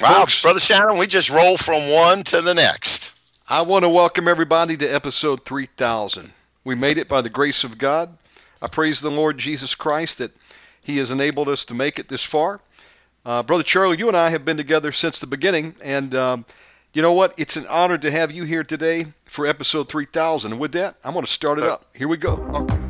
Wow, Folks, Brother Shannon, we just roll from one to the next. I want to welcome everybody to episode 3000. We made it by the grace of God. I praise the Lord Jesus Christ that He has enabled us to make it this far. Uh, Brother Charlie, you and I have been together since the beginning, and um, you know what? It's an honor to have you here today for episode 3000. And with that, I'm going to start it uh, up. Here we go.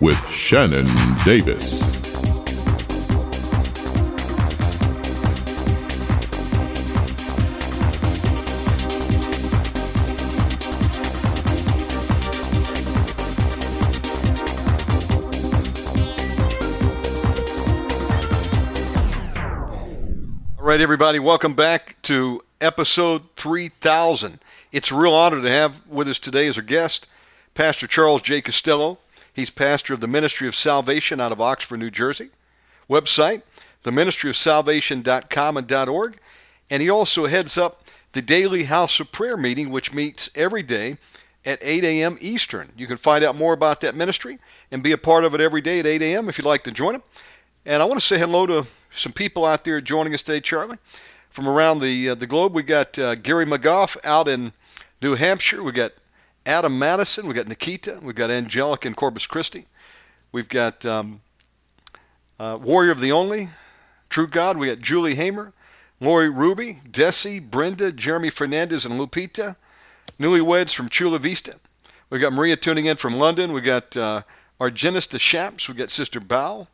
with Shannon Davis. All right, everybody, welcome back to episode 3000. It's a real honor to have with us today as our guest Pastor Charles J. Costello. He's pastor of the Ministry of Salvation out of Oxford, New Jersey. Website, theministryofsalvation.com and .org. And he also heads up the daily House of Prayer meeting, which meets every day at 8 a.m. Eastern. You can find out more about that ministry and be a part of it every day at 8 a.m. if you'd like to join him. And I want to say hello to some people out there joining us today, Charlie, from around the uh, the globe. We got uh, Gary McGough out in New Hampshire. We got Adam Madison. We've got Nikita. We've got Angelica and Corpus Christi. We've got um, uh, Warrior of the Only, True God. We got Julie Hamer, Lori Ruby, Desi, Brenda, Jeremy Fernandez, and Lupita. Newlyweds from Chula Vista. We've got Maria tuning in from London. We've got uh, Argenis de Shaps. We've got Sister Bow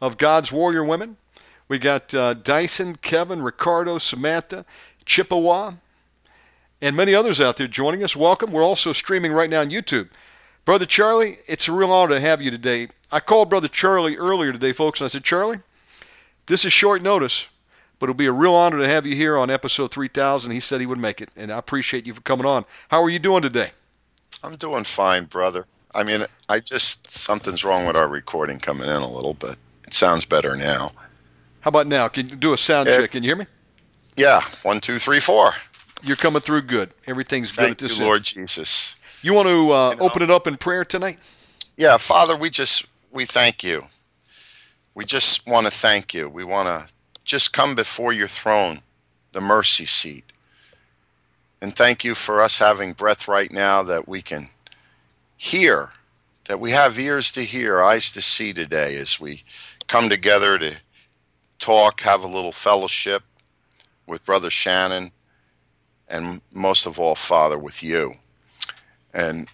of God's Warrior Women. We got uh, Dyson, Kevin, Ricardo, Samantha, Chippewa, and many others out there joining us. Welcome. We're also streaming right now on YouTube. Brother Charlie, it's a real honor to have you today. I called Brother Charlie earlier today, folks, and I said, Charlie, this is short notice, but it'll be a real honor to have you here on episode 3000. He said he would make it, and I appreciate you for coming on. How are you doing today? I'm doing fine, brother. I mean, I just, something's wrong with our recording coming in a little bit. It sounds better now. How about now? Can you do a sound it's, check? Can you hear me? Yeah. One, two, three, four. You're coming through good. Everything's Thank good at this you, Lord Jesus. You want to uh, you know, open it up in prayer tonight? Yeah, Father, we just we thank you. We just want to thank you. We want to just come before your throne, the mercy seat. And thank you for us having breath right now that we can hear, that we have ears to hear, eyes to see today as we come together to talk, have a little fellowship with Brother Shannon, and most of all, Father, with you. And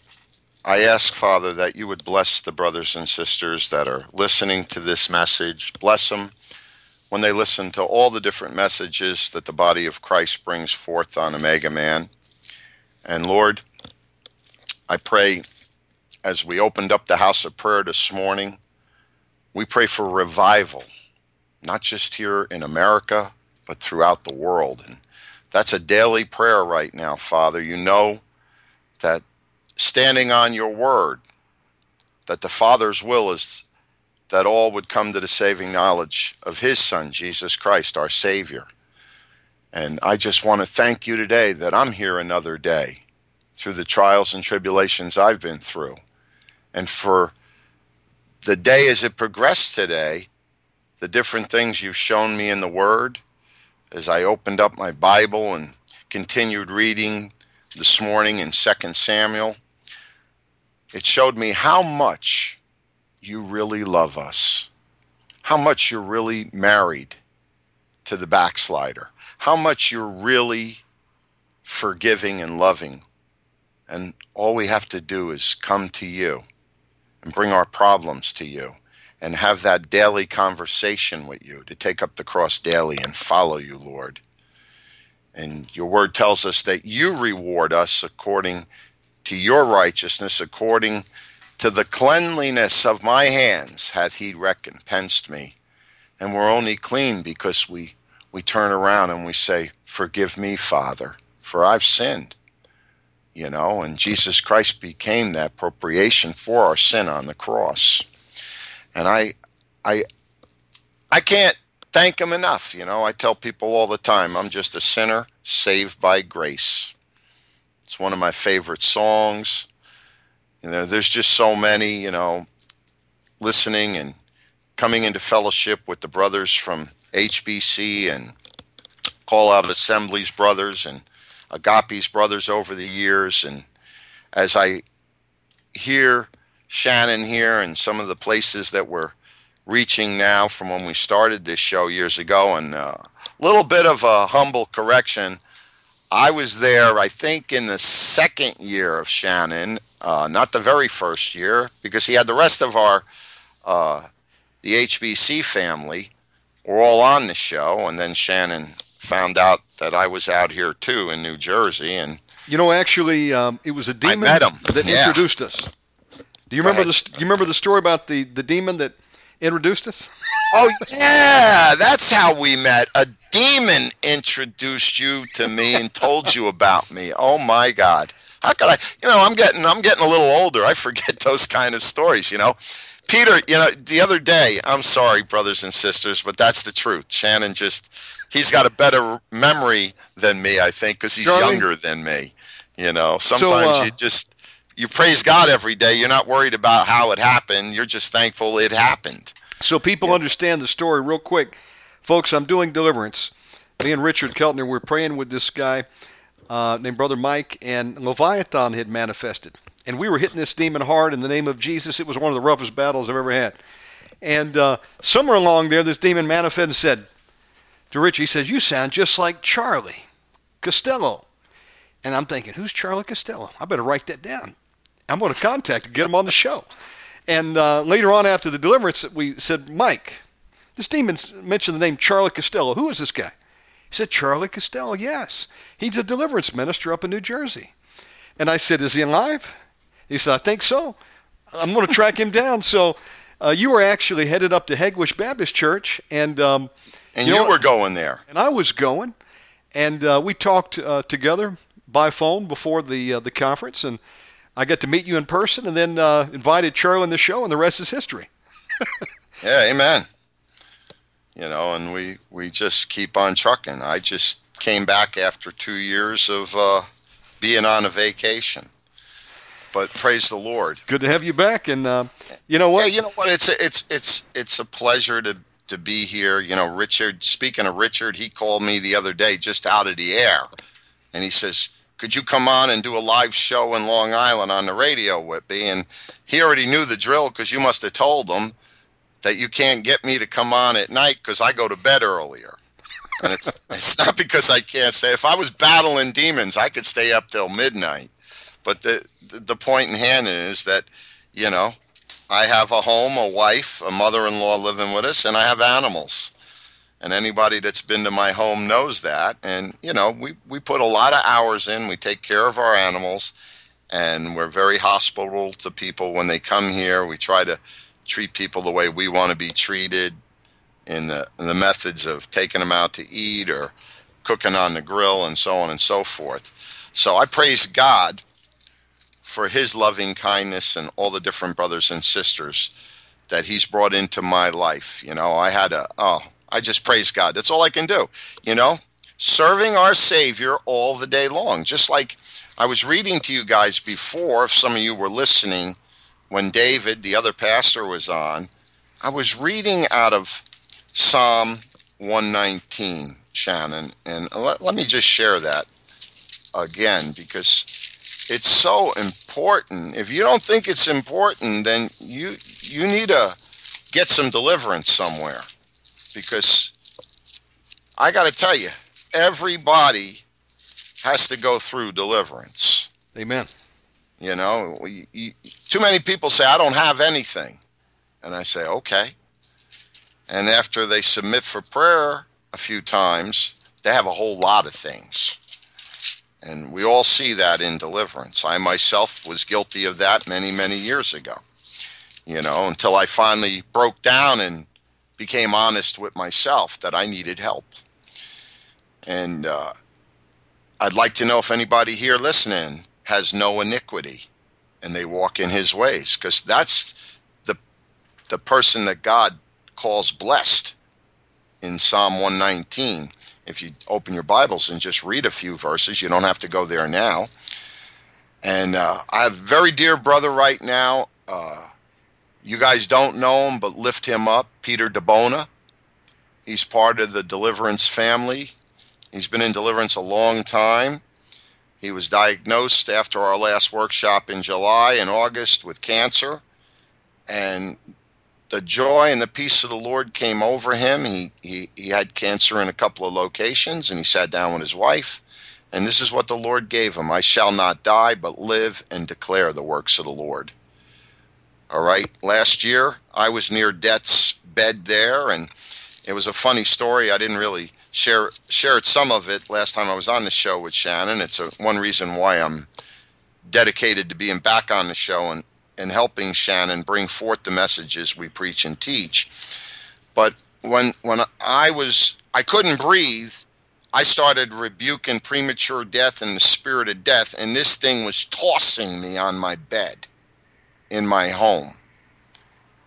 I ask, Father, that you would bless the brothers and sisters that are listening to this message. Bless them when they listen to all the different messages that the body of Christ brings forth on Omega Man. And Lord, I pray as we opened up the house of prayer this morning, we pray for revival, not just here in America, but throughout the world. And that's a daily prayer right now, Father. You know that standing on your word, that the Father's will is that all would come to the saving knowledge of his Son, Jesus Christ, our Savior. And I just want to thank you today that I'm here another day through the trials and tribulations I've been through. And for the day as it progressed today, the different things you've shown me in the Word, as I opened up my Bible and continued reading this morning in 2 Samuel, it showed me how much you really love us, how much you're really married to the backslider, how much you're really forgiving and loving. And all we have to do is come to you and bring our problems to you and have that daily conversation with you, to take up the cross daily and follow you, Lord. And your word tells us that you reward us according to your righteousness according to the cleanliness of my hands hath he recompensed me. And we're only clean because we, we turn around and we say, Forgive me, Father, for I've sinned. You know, and Jesus Christ became that propitiation for our sin on the cross. And I I I can't thank him enough. You know, I tell people all the time, I'm just a sinner saved by grace. It's one of my favorite songs. You know, there's just so many, you know, listening and coming into fellowship with the brothers from HBC and Call Out Assemblies brothers and Agape's brothers over the years. And as I hear Shannon here and some of the places that we're reaching now from when we started this show years ago, and a uh, little bit of a humble correction. I was there, I think, in the second year of Shannon, uh, not the very first year, because he had the rest of our, uh, the HBC family, were all on the show, and then Shannon found out that I was out here too in New Jersey, and you know, actually, um, it was a demon that yeah. introduced us. Do you remember the? Do you remember the story about the the demon that introduced us? Oh yeah, that's how we met. A demon introduced you to me and told you about me. Oh my God. How could I you know, I'm getting I'm getting a little older. I forget those kind of stories, you know. Peter, you know, the other day, I'm sorry, brothers and sisters, but that's the truth. Shannon just he's got a better memory than me, I think, because he's Charlie? younger than me. You know, sometimes so, uh, you just you praise God every day. You're not worried about how it happened. You're just thankful it happened. So people yeah. understand the story real quick. Folks, I'm doing deliverance. Me and Richard Keltner, we're praying with this guy uh, named Brother Mike, and Leviathan had manifested. And we were hitting this demon hard in the name of Jesus. It was one of the roughest battles I've ever had. And uh, somewhere along there, this demon manifested and said to Rich, he says, You sound just like Charlie Costello. And I'm thinking, Who's Charlie Costello? I better write that down. I'm going to contact and get him on the show. And uh, later on, after the deliverance, we said, Mike, this demon mentioned the name Charlie Costello. Who is this guy? He said, Charlie Costello, yes. He's a deliverance minister up in New Jersey. And I said, Is he alive? He said, I think so. I'm going to track him down. So uh, you were actually headed up to Hegewisch Baptist Church. And, um, and you, know, were going there. And I was going. And uh, we talked uh, together by phone before the, uh, the conference. And I got to meet you in person and then uh, invited Charlie on the show, and the rest is history. yeah, amen. You know, and we, we just keep on trucking. I just came back after two years of uh, being on a vacation. But praise the Lord. Good to have you back, and uh, you know what? Yeah, you know what? It's a, it's it's it's a pleasure to to be here. You know, Richard. Speaking of Richard, he called me the other day just out of the air, and he says, could you come on and do a live show in Long Island on the radio me? And he already knew the drill because you must have told him that you can't get me to come on at night because I go to bed earlier. And it's it's not because I can't stay. If I was battling demons, I could stay up till midnight. But the the point in hand is that you know I have a home, a wife, a mother-in-law living with us, and I have animals and anybody that's been to my home knows that. And you know we, we put a lot of hours in. We take care of our animals. And we're very hospitable to people when they come here. We try to treat people the way we want to be treated in the, in the methods of taking them out to eat or cooking on the grill and so on and so forth. So i praise god for his loving kindness and all the different brothers and sisters that he's brought into my life. You know i had a oh I just praise God. That's all I can do. You know, serving our Savior all the day long. Just like I was reading to you guys before, if some of you were listening, when David, the other pastor, was on, I was reading out of Psalm 119, Shannon, and let, let me just share that again because it's so important. If you don't think it's important, then you you need to get some deliverance somewhere because I got to tell you, everybody has to go through deliverance. Amen. You know, you, you, too many people say, I don't have anything. And I say, okay. And after they submit for prayer a few times, they have a whole lot of things. And we all see that in deliverance. I myself was guilty of that many, many years ago, you know, until I finally broke down and became honest with myself that I needed help. And uh, I'd like to know if anybody here listening has no iniquity and they walk in his ways, because that's the, the person that God calls blessed in Psalm 119 if you open your Bibles and just read a few verses. You don't have to go there now. And uh, I have a very dear brother right now. Uh, you guys don't know him, but lift him up, Peter DeBona. He's part of the Deliverance family. He's been in Deliverance a long time. He was diagnosed after our last workshop in July and August with cancer. And the joy and the peace of the Lord came over him. He, he, he had cancer in a couple of locations and he sat down with his wife. And this is what the Lord gave him I shall not die, but live and declare the works of the Lord. All right. Last year, I was near death's bed there, and it was a funny story. I didn't really share shared some of it last time I was on the show with Shannon. It's a, one reason why I'm dedicated to being back on the show and and helping Shannon bring forth the messages we preach and teach. But when when I was I couldn't breathe, I started rebuking premature death and the spirit of death, and this thing was tossing me on my bed in my home.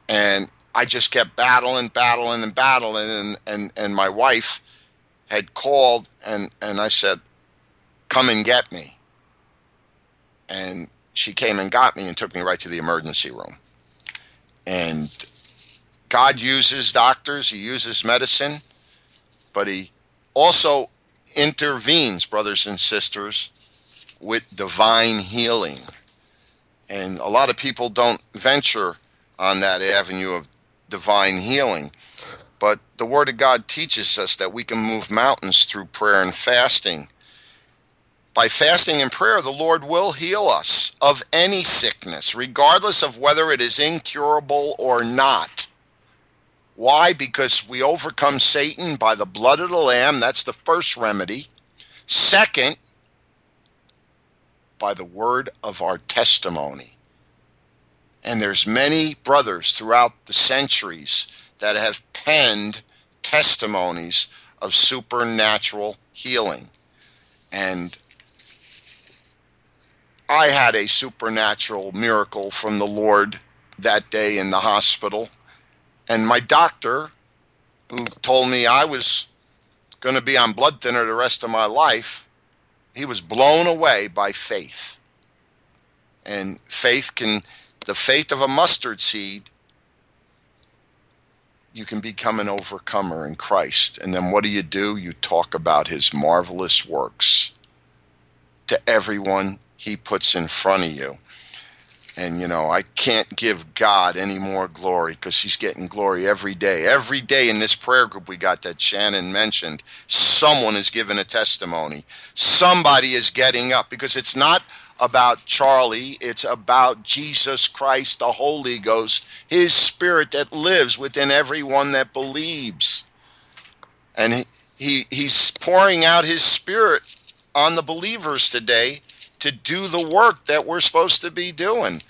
And I just kept battling, battling, and battling, and and, and my wife had called and, and I said, Come and get me. And she came and got me and took me right to the emergency room. And God uses doctors, He uses medicine, but He also intervenes, brothers and sisters, with divine healing. And a lot of people don't venture on that avenue of divine healing. But the Word of God teaches us that we can move mountains through prayer and fasting. By fasting and prayer, the Lord will heal us of any sickness, regardless of whether it is incurable or not. Why? Because we overcome Satan by the blood of the Lamb. That's the first remedy. Second, by the word of our testimony. And there's many brothers throughout the centuries that have penned testimonies of supernatural healing. And I had a supernatural miracle from the Lord that day in the hospital. And my doctor, who told me I was going to be on blood thinner the rest of my life, he was blown away by faith. And faith can, the faith of a mustard seed, you can become an overcomer in Christ. And then what do you do? You talk about his marvelous works to everyone he puts in front of you. And, you know, I can't give God any more glory because he's getting glory every day. Every day in this prayer group we got that Shannon mentioned, someone is giving a testimony. Somebody is getting up because it's not about Charlie, it's about Jesus Christ, the Holy Ghost, his spirit that lives within everyone that believes. And he, he he's pouring out his spirit on the believers today to do the work that we're supposed to be doing.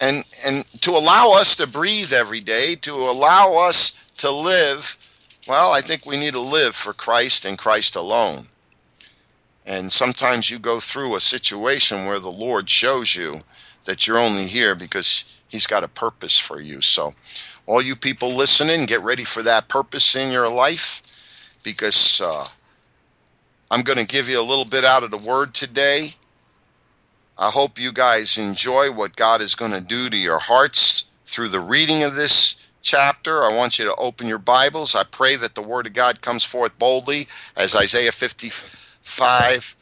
And and to allow us to breathe every day, to allow us to live, well, I think we need to live for Christ and Christ alone. And sometimes you go through a situation where the Lord shows you that you're only here because He's got a purpose for you. So, all you people listening, get ready for that purpose in your life because uh, I'm going to give you a little bit out of the Word today I hope you guys enjoy what God is going to do to your hearts through the reading of this chapter. I want you to open your Bibles. I pray that the Word of God comes forth boldly, as Isaiah 55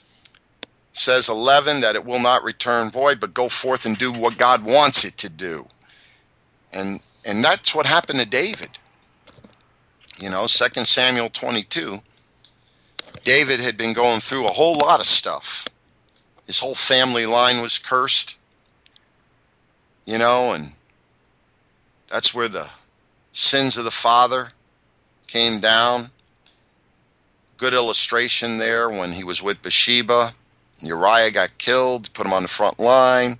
says 11, that it will not return void, but go forth and do what God wants it to do. And and that's what happened to David. You know, 2 Samuel 22. David had been going through a whole lot of stuff his whole family line was cursed. You know, and that's where the sins of the father came down. Good illustration there when he was with Bathsheba. Uriah got killed, put him on the front line.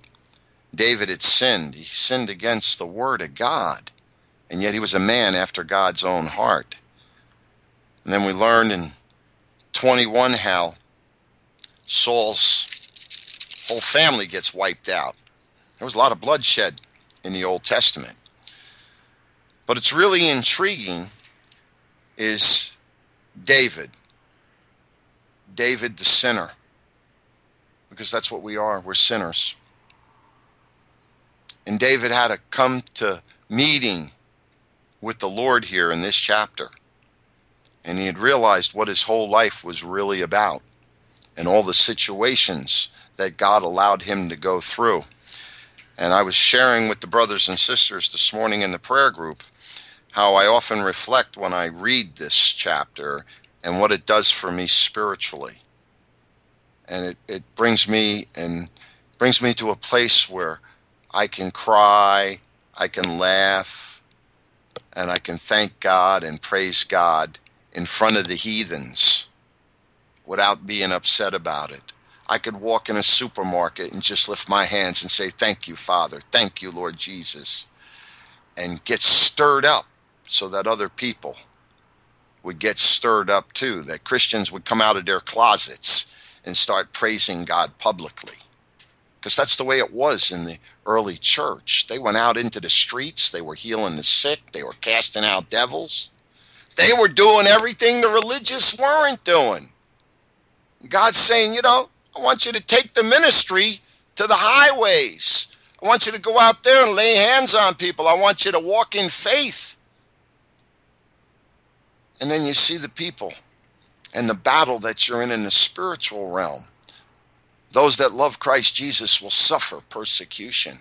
David had sinned. He sinned against the word of God. And yet he was a man after God's own heart. And then we learned in 21 how Saul's whole family gets wiped out. There was a lot of bloodshed in the Old Testament. But it's really intriguing is David. David the sinner. Because that's what we are. We're sinners. And David had to come to meeting with the Lord here in this chapter. And he had realized what his whole life was really about and all the situations that God allowed him to go through. And I was sharing with the brothers and sisters this morning in the prayer group how I often reflect when I read this chapter and what it does for me spiritually. And it, it brings me and brings me to a place where I can cry, I can laugh, and I can thank God and praise God in front of the heathens without being upset about it. I could walk in a supermarket and just lift my hands and say, Thank you, Father. Thank you, Lord Jesus. And get stirred up so that other people would get stirred up too, that Christians would come out of their closets and start praising God publicly. Because that's the way it was in the early church. They went out into the streets, they were healing the sick, they were casting out devils. They were doing everything the religious weren't doing. God's saying, you know, I want you to take the ministry to the highways. I want you to go out there and lay hands on people. I want you to walk in faith. And then you see the people and the battle that you're in in the spiritual realm. Those that love Christ Jesus will suffer persecution.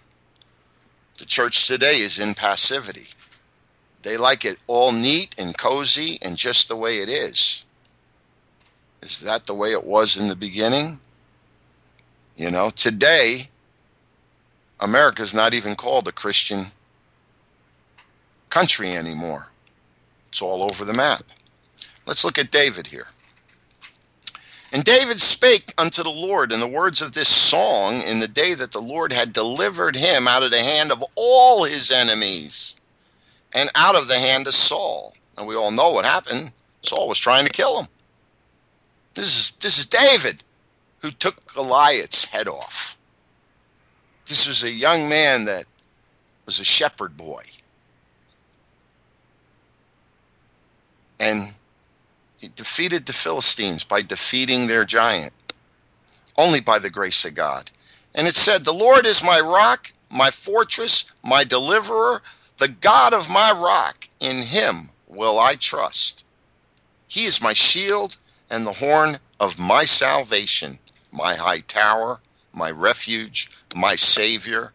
The church today is in passivity. They like it all neat and cozy and just the way it is. Is that the way it was in the beginning? You know, today, America's not even called a Christian country anymore. It's all over the map. Let's look at David here. And David spake unto the Lord in the words of this song in the day that the Lord had delivered him out of the hand of all his enemies and out of the hand of Saul. And we all know what happened. Saul was trying to kill him. This is this is David who took Goliath's head off. This was a young man that was a shepherd boy. And he defeated the Philistines by defeating their giant, only by the grace of God. And it said, The Lord is my rock, my fortress, my deliverer, the God of my rock. In him will I trust. He is my shield and the horn of my salvation, my high tower, my refuge, my Savior.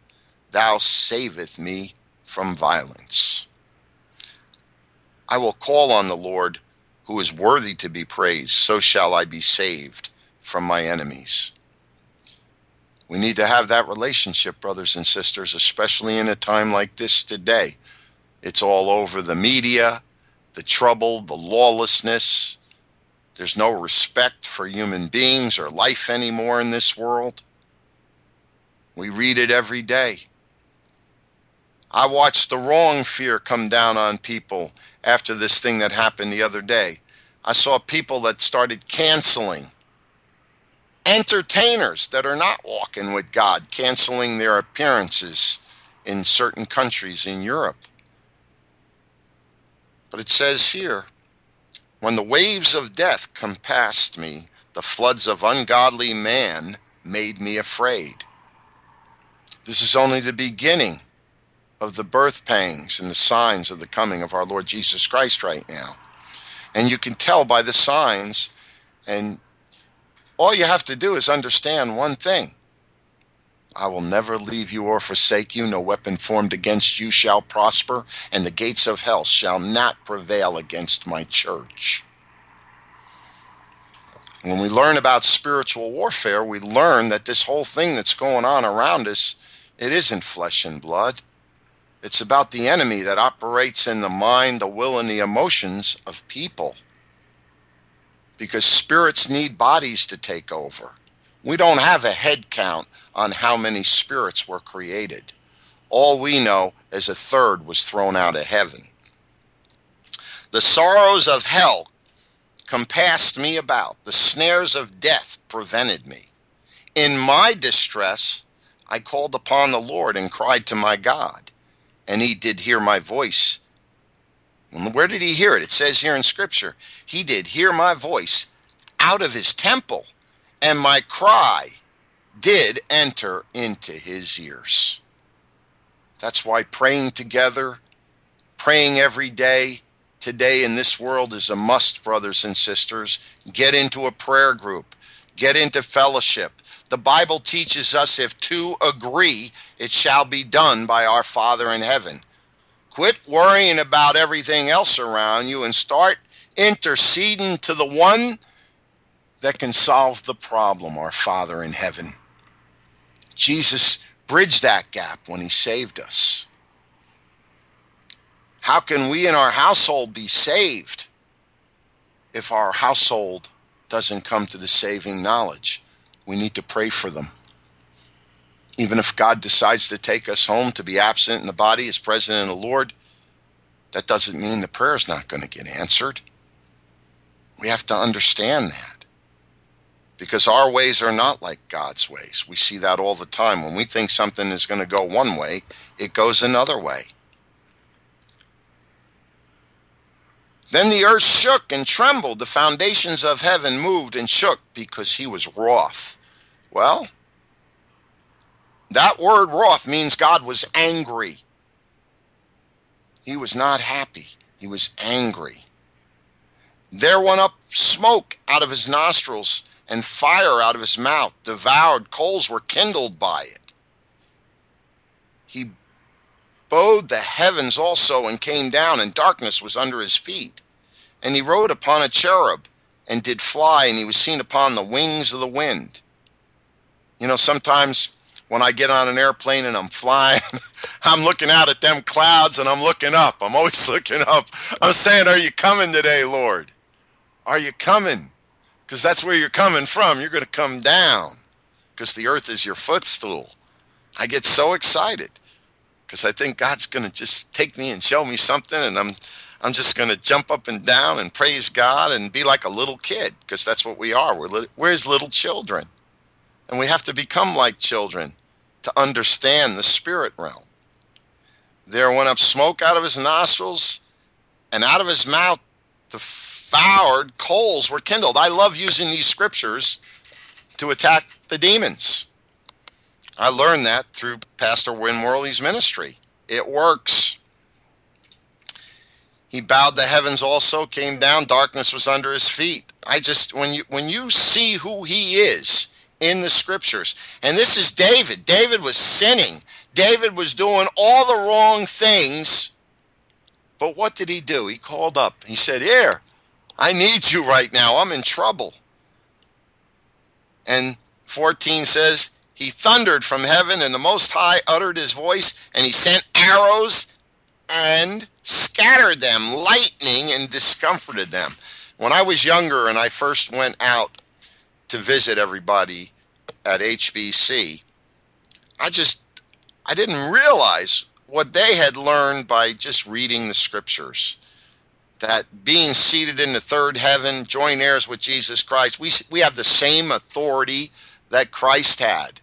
Thou saveth me from violence. I will call on the Lord who is worthy to be praised, so shall I be saved from my enemies. We need to have that relationship, brothers and sisters, especially in a time like this today. It's all over the media, the trouble, the lawlessness. There's no respect for human beings or life anymore in this world. We read it every day. I watched the wrong fear come down on people after this thing that happened the other day. I saw people that started canceling entertainers that are not walking with God, canceling their appearances in certain countries in Europe. But it says here, when the waves of death compassed me, the floods of ungodly man made me afraid. This is only the beginning of the birth pangs and the signs of the coming of our Lord Jesus Christ right now. And you can tell by the signs, and all you have to do is understand one thing I will never leave you or forsake you. No weapon formed against you shall prosper, and the gates of hell shall not prevail against my church. When we learn about spiritual warfare, we learn that this whole thing that's going on around us, it isn't flesh and blood. It's about the enemy that operates in the mind, the will, and the emotions of people. Because spirits need bodies to take over. We don't have a head count on how many spirits were created. All we know is a third was thrown out of heaven. The sorrows of hell compassed me about, the snares of death prevented me. In my distress, I called upon the Lord and cried to my God, and he did hear my voice. Where did he hear it? It says here in Scripture, he did hear my voice out of his temple, and my cry did enter into his ears. That's why praying together, praying every day, today in this world is a must, brothers and sisters. Get into a prayer group, get into fellowship. The Bible teaches us if two agree, it shall be done by our Father in heaven. Quit worrying about everything else around you and start interceding to the one that can solve the problem, our Father in heaven. Jesus bridged that gap when he saved us. How can we in our household be saved if our household doesn't come to the saving knowledge? We need to pray for them. Even if God decides to take us home to be absent in the body as present in the Lord, that doesn't mean the prayer is not going to get answered. We have to understand that because our ways are not like God's ways. We see that all the time. When we think something is going to go one way, it goes another way. Then the earth shook and trembled. The foundations of heaven moved and shook because he was wroth. Well, that word wroth means God was angry. He was not happy, he was angry. There went up smoke out of his nostrils and fire out of his mouth, devoured, coals were kindled by it. He bowed the heavens also and came down, and darkness was under his feet. And he rode upon a cherub and did fly, and he was seen upon the wings of the wind. You know, sometimes when I get on an airplane and I'm flying, I'm looking out at them clouds and I'm looking up. I'm always looking up. I'm saying, Are you coming today, Lord? Are you coming? Because that's where you're coming from. You're going to come down because the earth is your footstool. I get so excited because I think God's going to just take me and show me something, and I'm I'm just going to jump up and down and praise God and be like a little kid because that's what we are. We're li- we're his little children, and we have to become like children to understand the spirit realm. There went up smoke out of his nostrils, and out of his mouth the devoured coals were kindled. I love using these scriptures to attack the demons. I learned that through Pastor Win Worley's ministry. It works. He bowed the heavens also, came down, darkness was under his feet. I just when you when you see who he is in the scriptures, and this is David. David was sinning. David was doing all the wrong things. But what did he do? He called up. He said, Here, I need you right now. I'm in trouble. And 14 says, He thundered from heaven, and the Most High uttered his voice, and he sent arrows and scattered them, lightning, and discomforted them. When I was younger and I first went out to visit everybody at HBC, I just I didn't realize what they had learned by just reading the scriptures that being seated in the third heaven, joint heirs with Jesus Christ, we, we have the same authority that Christ had.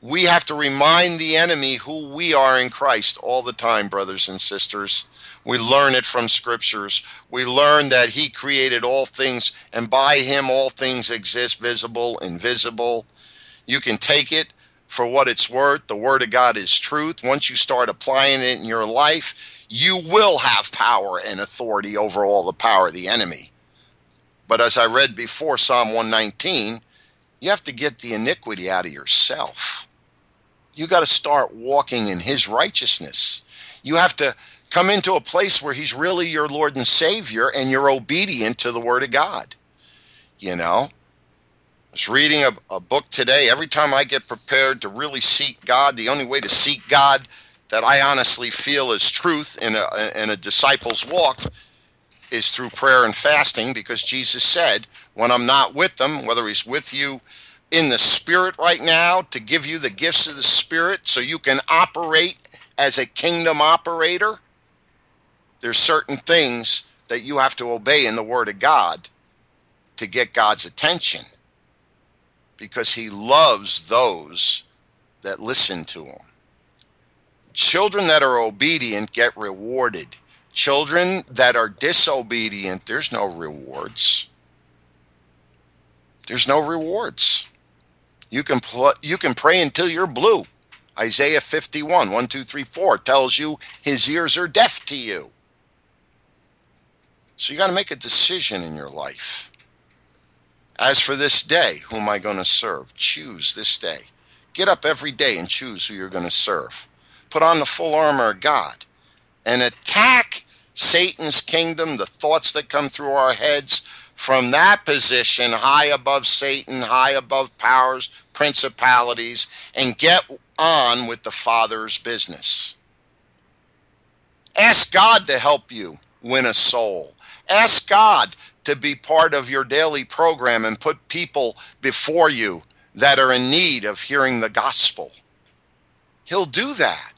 We have to remind the enemy who we are in Christ all the time, brothers and sisters. We learn it from scriptures. We learn that he created all things, and by him all things exist, visible, invisible. You can take it for what it's worth. The word of God is truth. Once you start applying it in your life, you will have power and authority over all the power of the enemy. But as I read before, Psalm 119, you have to get the iniquity out of yourself. You got to start walking in his righteousness. You have to come into a place where he's really your Lord and Savior and you're obedient to the Word of God. You know, I was reading a, a book today. Every time I get prepared to really seek God, the only way to seek God that I honestly feel is truth in a, in a disciple's walk is through prayer and fasting because Jesus said, when I'm not with them, whether he's with you in the Spirit right now to give you the gifts of the Spirit so you can operate as a kingdom operator, there's certain things that you have to obey in the Word of God to get God's attention because He loves those that listen to Him. Children that are obedient get rewarded. Children that are disobedient, there's no rewards. There's no rewards. You can pl- you can pray until you're blue. Isaiah 51, 1, 2, 3, 4 tells you his ears are deaf to you. So you got to make a decision in your life. As for this day, who am I going to serve? Choose this day. Get up every day and choose who you're going to serve. Put on the full armor of God and attack Satan's kingdom, the thoughts that come through our heads from that position, high above Satan, high above powers, principalities, and get on with the Father's business. Ask God to help you win a soul. Ask God to be part of your daily program and put people before you that are in need of hearing the gospel. He'll do that.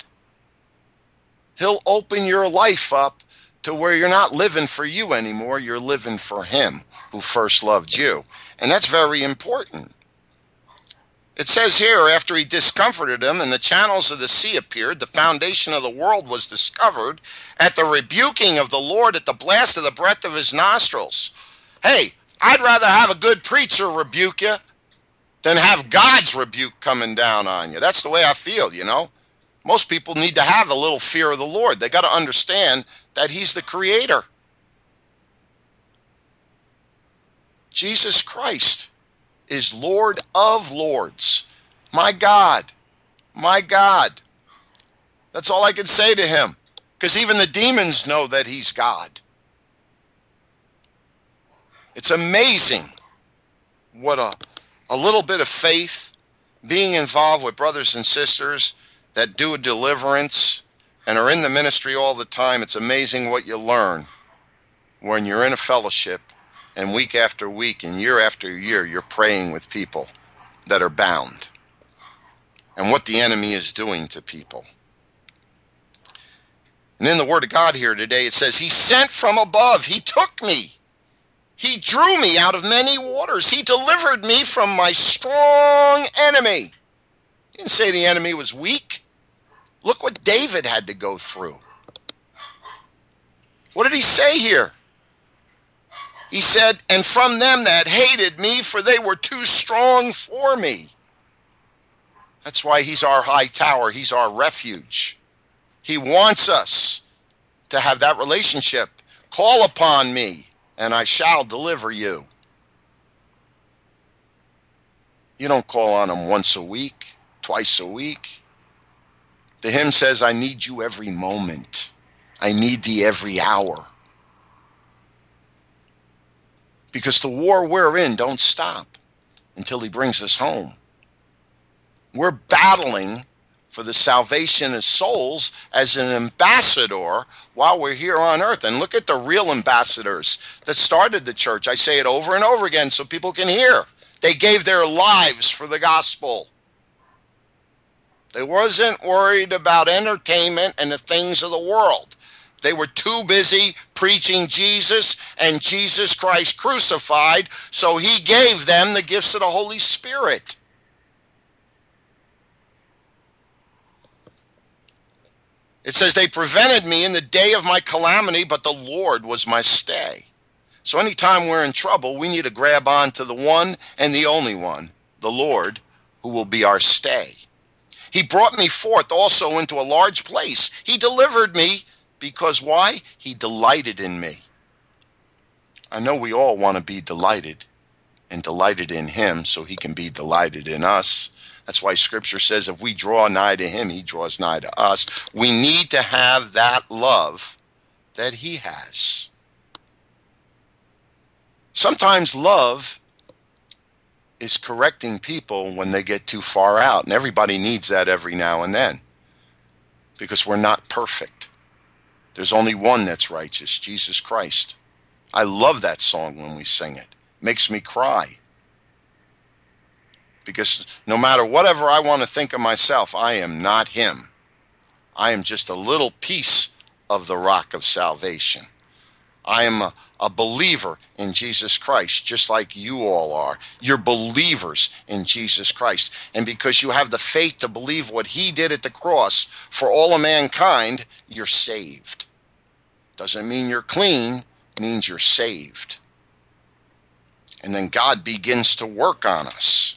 He'll open your life up to where you're not living for you anymore, you're living for Him who first loved you. And that's very important. It says here, after he discomforted them, and the channels of the sea appeared, the foundation of the world was discovered at the rebuking of the Lord, at the blast of the breath of his nostrils. Hey, I'd rather have a good preacher rebuke you than have God's rebuke coming down on you. That's the way I feel, you know. Most people need to have a little fear of the Lord. They got to understand that He's the Creator. Jesus Christ is Lord of Lords. My God, my God. That's all I can say to him. Because even the demons know that he's God. It's amazing what a, a little bit of faith, being involved with brothers and sisters that do a deliverance and are in the ministry all the time. It's amazing what you learn when you're in a fellowship and week after week and year after year, you're praying with people that are bound and what the enemy is doing to people. And in the Word of God here today, it says, He sent from above, He took me. He drew me out of many waters. He delivered me from my strong enemy. Didn't say the enemy was weak. Look what David had to go through. What did he say here? He said, And from them that hated me, for they were too strong for me. That's why he's our high tower, he's our refuge. He wants us to have that relationship. Call upon me, and I shall deliver you. You don't call on him once a week, twice a week. The hymn says, I need you every moment. I need thee every hour because the war we're in don't stop until he brings us home. We're battling for the salvation of souls as an ambassador while we're here on earth. And look at the real ambassadors that started the church. I say it over and over again so people can hear. They gave their lives for the gospel. They wasn't worried about entertainment and the things of the world. They were too busy preaching Jesus and Jesus Christ crucified, so he gave them the gifts of the Holy Spirit. It says, They prevented me in the day of my calamity, but the Lord was my stay. So anytime we're in trouble, we need to grab on to the one and the only one, the Lord, who will be our stay. He brought me forth also into a large place. He delivered me because why? He delighted in me. I know we all want to be delighted and delighted in him so he can be delighted in us. That's why scripture says if we draw nigh to him, he draws nigh to us. We need to have that love that he has. Sometimes love is correcting people when they get too far out, and everybody needs that every now and then because we're not perfect. There's only one that's righteous, Jesus Christ. I love that song when we sing it. Makes me cry. Because no matter whatever I want to think of myself, I am not him. I am just a little piece of the rock of salvation. I am a, a, believer in Jesus Christ, just like you all are. You're believers in Jesus Christ. And because you have the faith to believe what he did at the cross for all of mankind, you're saved. Doesn't mean you're clean, means you're saved. And then God begins to work on us.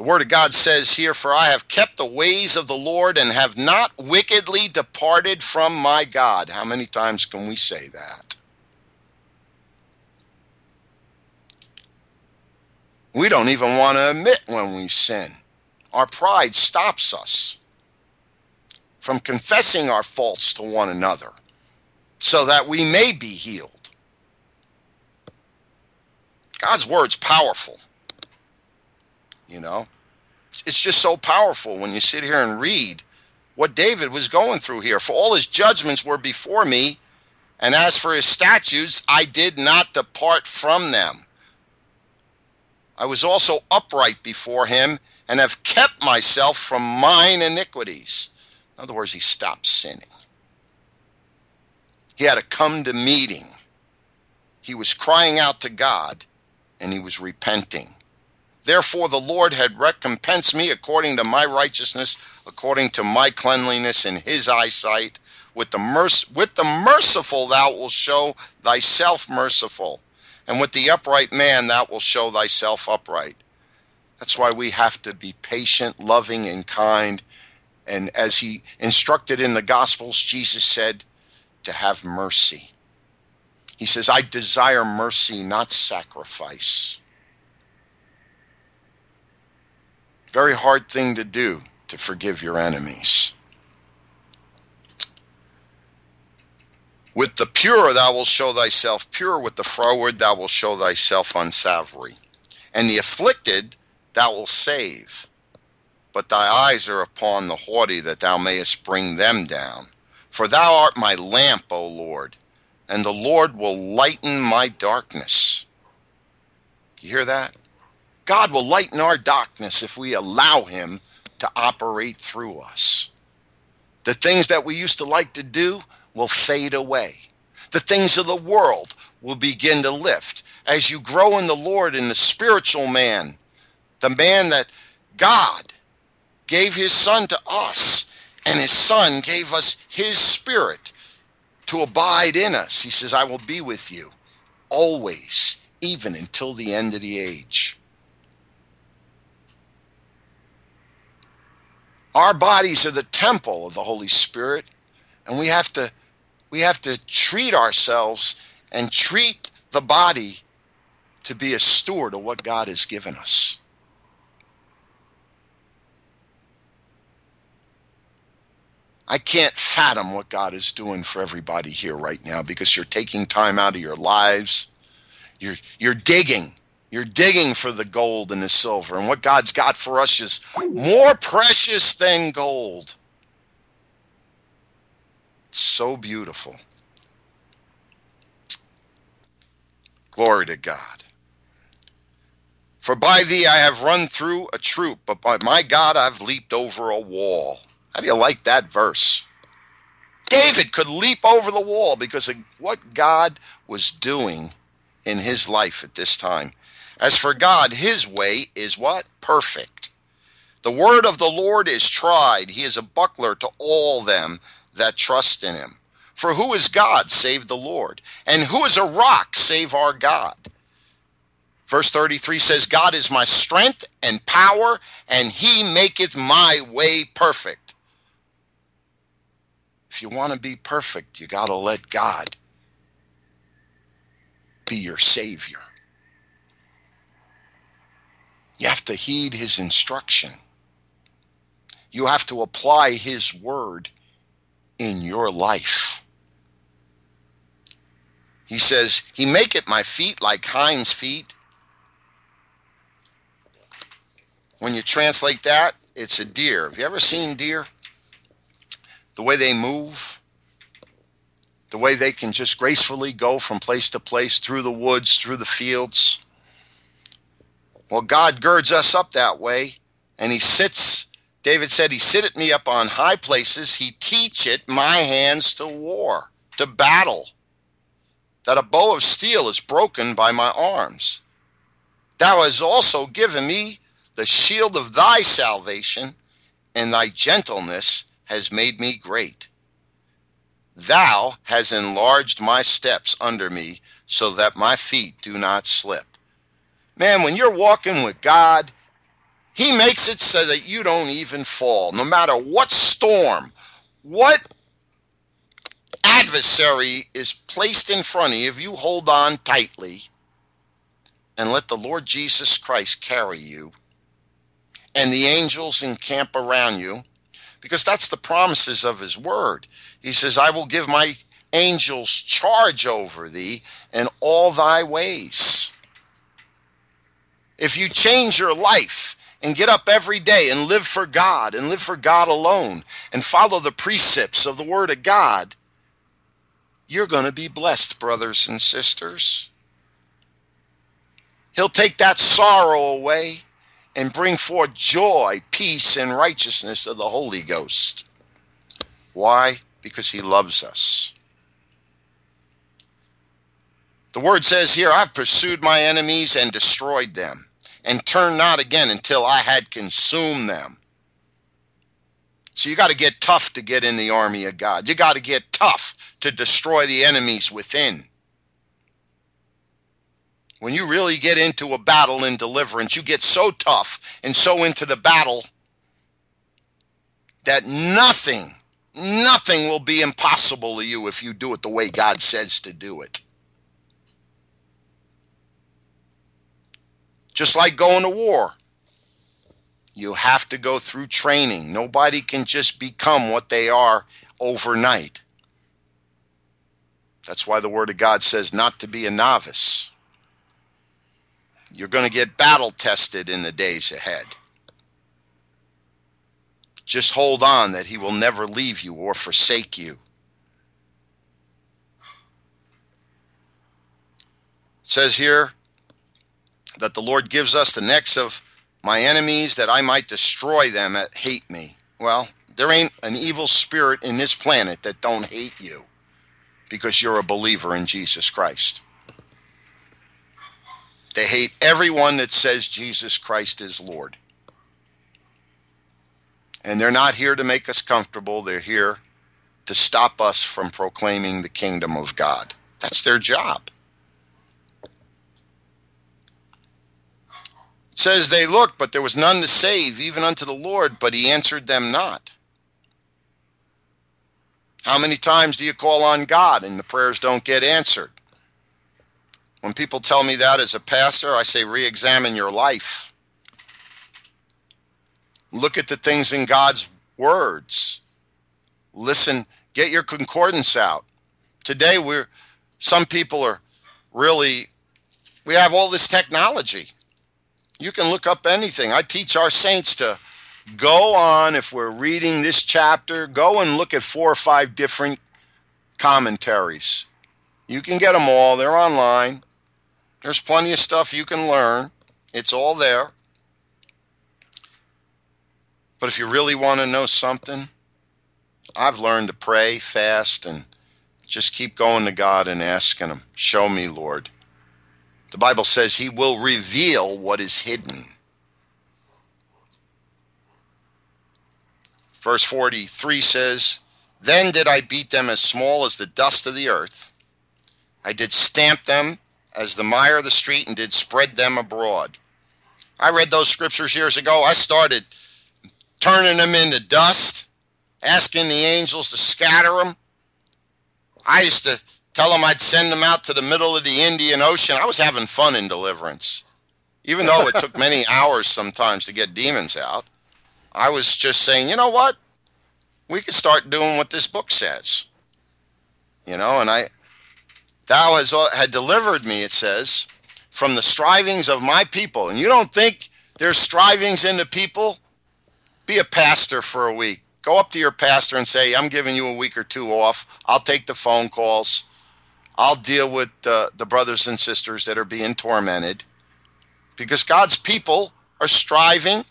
The Word of God says here, For I have kept the ways of the Lord and have not wickedly departed from my God. How many times can we say that? We don't even want to admit when we sin. Our pride stops us from confessing our faults to one another so that we may be healed. God's word's powerful. You know, it's just so powerful when you sit here and read what David was going through here. For all his judgments were before me, and as for his statutes, I did not depart from them. I was also upright before him and have kept myself from mine iniquities. In other words, he stopped sinning. He had to come to meeting. He was crying out to God and he was repenting. Therefore, the Lord had recompensed me according to my righteousness, according to my cleanliness in his eyesight. With the, merc- with the merciful, thou wilt show thyself merciful, and with the upright man, thou wilt show thyself upright. That's why we have to be patient, loving, and kind. And as he instructed in the Gospels, Jesus said, to have mercy. He says, I desire mercy, not sacrifice. Very hard thing to do to forgive your enemies. With the pure thou wilt show thyself pure, with the froward thou wilt show thyself unsavory. And the afflicted thou wilt save. But thy eyes are upon the haughty, that thou mayest bring them down. For thou art my lamp, O Lord, and the Lord will lighten my darkness. You hear that? God will lighten our darkness if we allow Him to operate through us. The things that we used to like to do will fade away. The things of the world will begin to lift as you grow in the Lord in the spiritual man, the man that God gave His Son to us, and His Son gave us His Spirit to abide in us. He says, I will be with you always, even until the end of the age. Our bodies are the temple of the Holy Spirit, and we have to we have to treat ourselves and treat the body to be a steward of what God has given us. I can't fathom what God is doing for everybody here right now because you're taking time out of your lives. You're you're digging. You're digging for the gold and the silver. And what God's got for us is more precious than gold. It's so beautiful. Glory to God. For by thee I have run through a troop, but by my God I've leaped over a wall. How do you like that verse? David could leap over the wall because of what God was doing in his life at this time. As for God, his way is what? Perfect. The word of the Lord is tried. He is a buckler to all them that trust in him. For who is God save the Lord? And who is a rock save our God? Verse 33 says, God is my strength and power, and he maketh my way perfect. If you want to be perfect, you got to let God be your Savior. You have to heed his instruction. You have to apply his word in your life. He says, He maketh my feet like hinds' feet. When you translate that, it's a deer. Have you ever seen deer? The way they move, the way they can just gracefully go from place to place through the woods, through the fields Well, God girds us up that way, and He sits, David said, He sitteth me up on high places. He teacheth my hands to war, to battle, that a bow of steel is broken by my arms. Thou hast also given me the shield of thy salvation, and thy gentleness has made me great. Thou hast enlarged my steps under me, so that my feet do not slip. Man, when you're walking with God, He makes it so that you don't even fall. No matter what storm, what adversary is placed in front of you, if you hold on tightly and let the Lord Jesus Christ carry you, and the angels encamp around you, because that's the promises of His Word. He says, I will give my angels charge over thee in all thy ways if you change your life and get up every day and live for God and live for God alone and follow the precepts of the Word of God, you're going to be blessed, brothers and sisters. He'll take that sorrow away and bring forth joy, peace, and righteousness of the Holy Ghost. Why? Because He loves us. The word says here, I've pursued my enemies and destroyed them and turn not again until I had consumed them. So you got to get tough to get in the army of God. You got to get tough to destroy the enemies within. When you really get into a battle in deliverance, you get so tough and so into the battle that nothing, nothing will be impossible to you if you do it the way God says to do it. Just like going to war. You have to go through training. Nobody can just become what they are overnight. That's why the Word of God says not to be a novice. You're going to get battle tested in the days ahead. Just hold on that He will never leave you or forsake you. It says here, that the Lord gives us the necks of my enemies that I might destroy them that hate me. Well, there ain't an evil spirit in this planet that don't hate you because you're a believer in Jesus Christ. They hate everyone that says Jesus Christ is Lord. And they're not here to make us comfortable. They're here to stop us from proclaiming the kingdom of God. That's their job. Says they looked, but there was none to save, even unto the Lord, but he answered them not. How many times do you call on God and the prayers don't get answered? When people tell me that as a pastor, I say, re examine your life. Look at the things in God's words. Listen, get your concordance out. Today, we're, some people are really, we have all this technology. You can look up anything. I teach our saints to go on, if we're reading this chapter, go and look at four or five different commentaries. You can get them all, they're online. There's plenty of stuff you can learn, it's all there. But if you really want to know something, I've learned to pray, fast, and just keep going to God and asking Him, Show me, Lord. The Bible says he will reveal what is hidden. Verse 43 says, Then did I beat them as small as the dust of the earth. I did stamp them as the mire of the street and did spread them abroad. I read those scriptures years ago. I started turning them into dust, asking the angels to scatter them. I used to tell them I'd send them out to the middle of the Indian Ocean. I was having fun in deliverance. Even though it took many hours sometimes to get demons out, I was just saying, you know what? We could start doing what this book says. You know, and I, thou has had delivered me, it says, from the strivings of my people. And you don't think there's strivings in the people? Be a pastor for a week. Go up to your pastor and say, I'm giving you a week or two off. I'll take the phone calls. I'll deal with the brothers and sisters that are being tormented. because God's people are striving.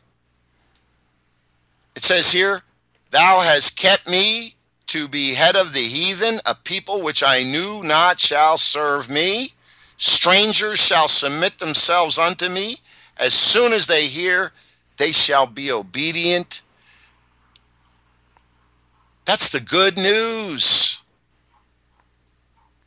It says here, Thou hast kept me to be head of the heathen, a people which I knew not shall serve me. Strangers shall submit themselves unto me. As soon as they hear, they shall be obedient. That's the good news.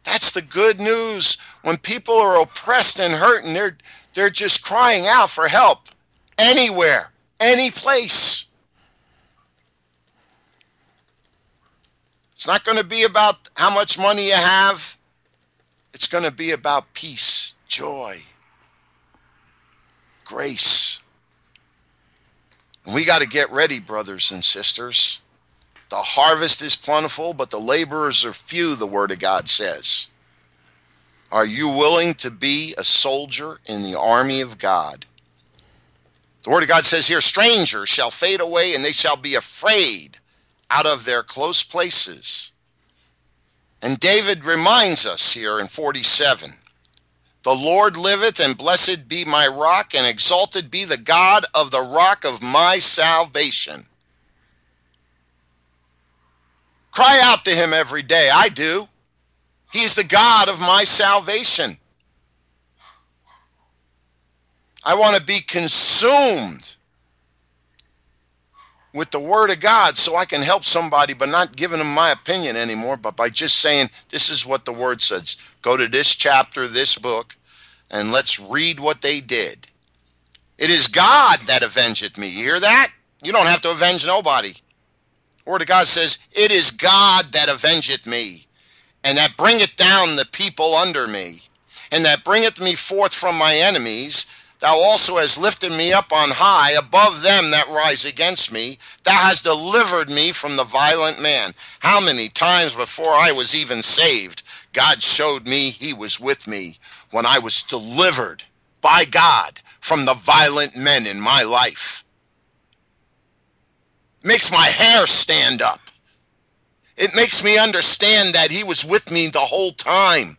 That's the good news. When people are oppressed and hurt and they're they're just crying out for help anywhere, any place. It's not going to be about how much money you have. It's going to be about peace, joy, grace. We got to get ready, brothers and sisters. The harvest is plentiful, but the laborers are few, the Word of God says. Are you willing to be a soldier in the army of God? The Word of God says here strangers shall fade away, and they shall be afraid out of their close places. And David reminds us here in 47 The Lord liveth, and blessed be my rock, and exalted be the God of the rock of my salvation. Cry out to him every day. I do. He's the God of my salvation. I want to be consumed with the Word of God so I can help somebody, but not giving them my opinion anymore, but by just saying, this is what the Word says. Go to this chapter, this book, and let's read what they did. It is God that avengeth me. You hear that? You don't have to avenge nobody. Word of God says, It is God that avengeth me, and that bringeth down the people under me, and that bringeth me forth from my enemies. Thou also hast lifted me up on high above them that rise against me. Thou hast delivered me from the violent man. How many times before I was even saved, God showed me he was with me when I was delivered by God from the violent men in my life makes my hair stand up. It makes me understand that he was with me the whole time.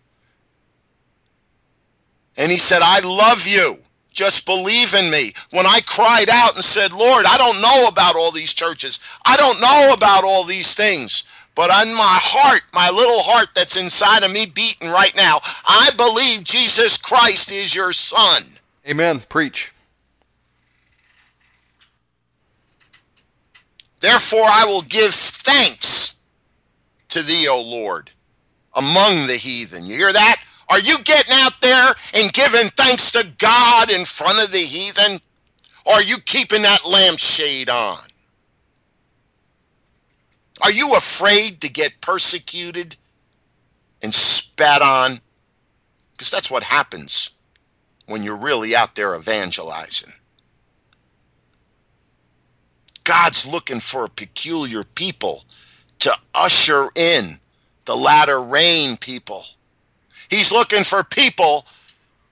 And he said, I love you. Just believe in me. When I cried out and said, Lord, I don't know about all these churches. I don't know about all these things. But on my heart, my little heart that's inside of me beating right now, I believe Jesus Christ is your son. Amen. Preach. Therefore, I will give thanks to thee, O Lord, among the heathen. You hear that? Are you getting out there and giving thanks to God in front of the heathen? Or are you keeping that lampshade on? Are you afraid to get persecuted and spat on? Because that's what happens when you're really out there evangelizing. God's looking for a peculiar people to usher in the latter rain people. He's looking for people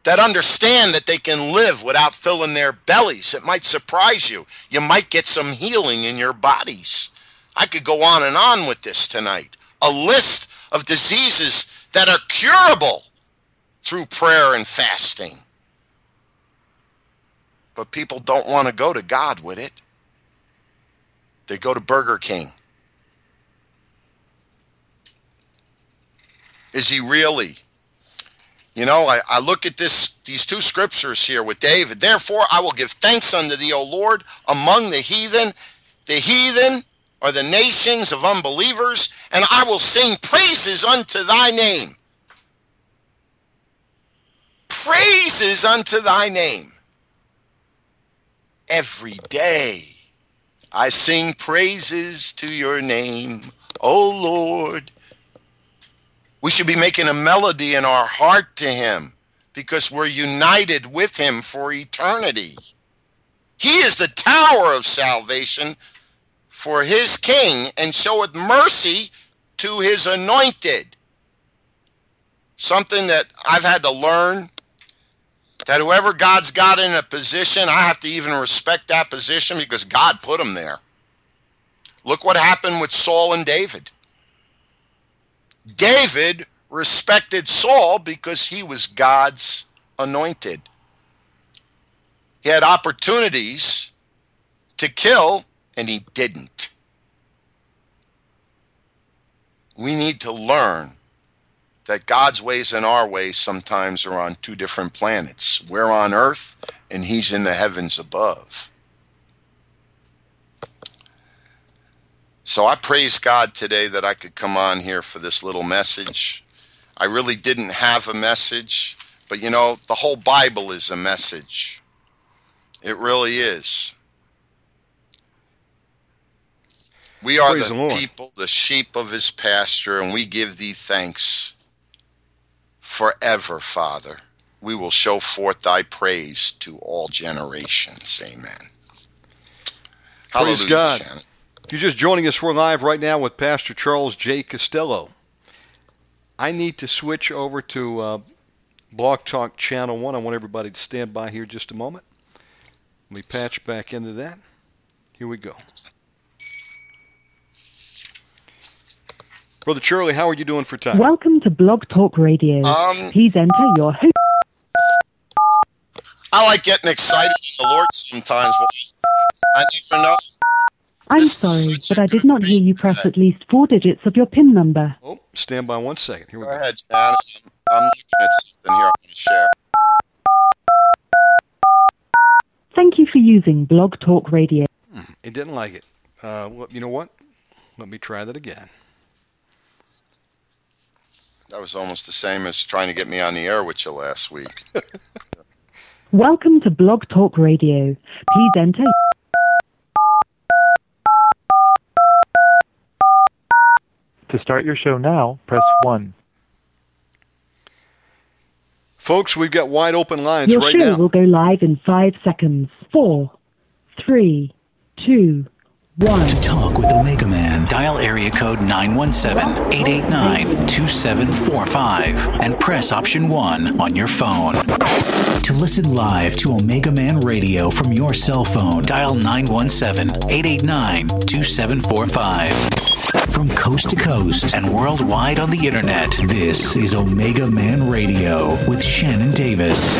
that understand that they can live without filling their bellies. It might surprise you. You might get some healing in your bodies. I could go on and on with this tonight. A list of diseases that are curable through prayer and fasting. But people don't want to go to God with it. They go to Burger King. Is he really? You know, I, I look at this these two scriptures here with David. Therefore, I will give thanks unto thee, O Lord, among the heathen. The heathen are the nations of unbelievers, and I will sing praises unto thy name. Praises unto thy name every day. I sing praises to your name, O Lord. We should be making a melody in our heart to him because we're united with him for eternity. He is the tower of salvation for his king and showeth mercy to his anointed. Something that I've had to learn that whoever God's got in a position, I have to even respect that position because God put him there. Look what happened with Saul and David. David respected Saul because he was God's anointed. He had opportunities to kill, and he didn't. We need to learn that God's ways and our ways sometimes are on two different planets. We're on earth, and He's in the heavens above. So I praise God today that I could come on here for this little message. I really didn't have a message, but you know, the whole Bible is a message. It really is. We are the, the people, the sheep of his pasture, and we give thee thanks forever, Father. We will show forth thy praise to all generations. Amen. Hallelujah, Praise God. Shannon. If you're just joining us, we're live right now with Pastor Charles J. Costello. I need to switch over to uh, Blog Talk Channel 1. I want everybody to stand by here just a moment. Let me patch back into that. Here we go. Brother Charlie, how are you doing for time? Welcome to Blog Talk Radio. Um, Please enter your host. I like getting excited in the Lord sometimes. but I never know. I'm this sorry, but I did not hear read you press today. at least four digits of your PIN number. Oh, stand by one second. Here we Go go. ahead, Shannon. I'm looking at something here I want to share. Thank you for using Blog Talk Radio. It didn't like it. Uh, well, you know what? Let me try that again. That was almost the same as trying to get me on the air with you last week. Welcome to Blog Talk Radio. Please enter. To start your show now, press 1. Folks, we've got wide open lines Your right show now. will go live in five seconds. Four, three, two, one. To talk with Omega Man, dial area code 917-889-2745 and press option 1 on your phone. To listen live to Omega Man Radio from your cell phone, dial 917-889-2745. From coast to coast and worldwide on the internet, this is Omega Man Radio with Shannon Davis.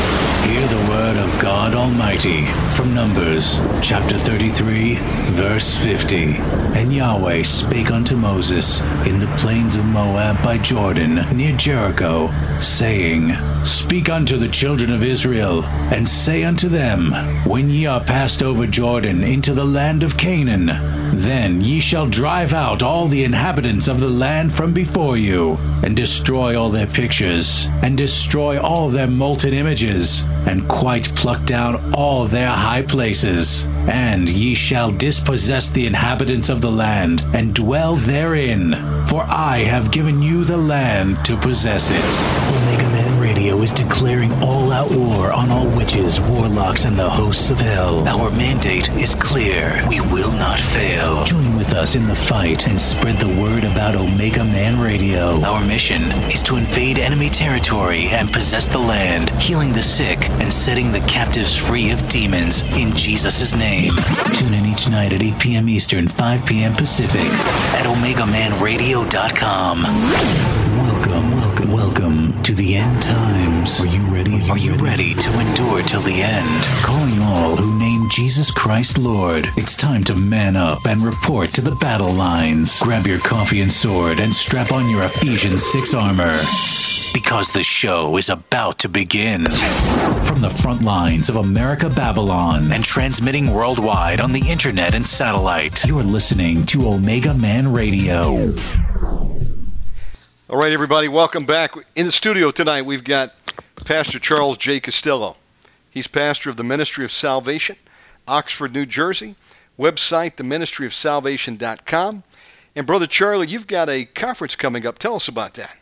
Hear the word of God Almighty from Numbers chapter 33, verse 50. And Yahweh spake unto Moses in the plains of Moab by Jordan near Jericho, saying, Speak unto the children of Israel, and say unto them, When ye are passed over Jordan into the land of Canaan, then ye shall drive out all the inhabitants of the land from before you, and destroy all their pictures, and destroy all their molten images, and quite pluck down all their high places. And ye shall dispossess the inhabitants of the land, and dwell therein, for I have given you the land to possess it. Is declaring all out war on all witches, warlocks, and the hosts of hell. Our mandate is clear. We will not fail. Join with us in the fight and spread the word about Omega Man Radio. Our mission is to invade enemy territory and possess the land, healing the sick and setting the captives free of demons in Jesus' name. Tune in each night at 8 p.m. Eastern, 5 p.m. Pacific at OmegaManRadio.com. Welcome, welcome, welcome to the end times. Are you ready? Are you ready to endure till the end? Calling all who name Jesus Christ Lord. It's time to man up and report to the battle lines. Grab your coffee and sword and strap on your Ephesians 6 armor. Because the show is about to begin. From the front lines of America Babylon and transmitting worldwide on the internet and satellite, you're listening to Omega Man Radio. All right, everybody, welcome back. In the studio tonight, we've got Pastor Charles J. Costello. He's pastor of the Ministry of Salvation, Oxford, New Jersey. Website, theministryofsalvation.com. And Brother Charlie, you've got a conference coming up. Tell us about that.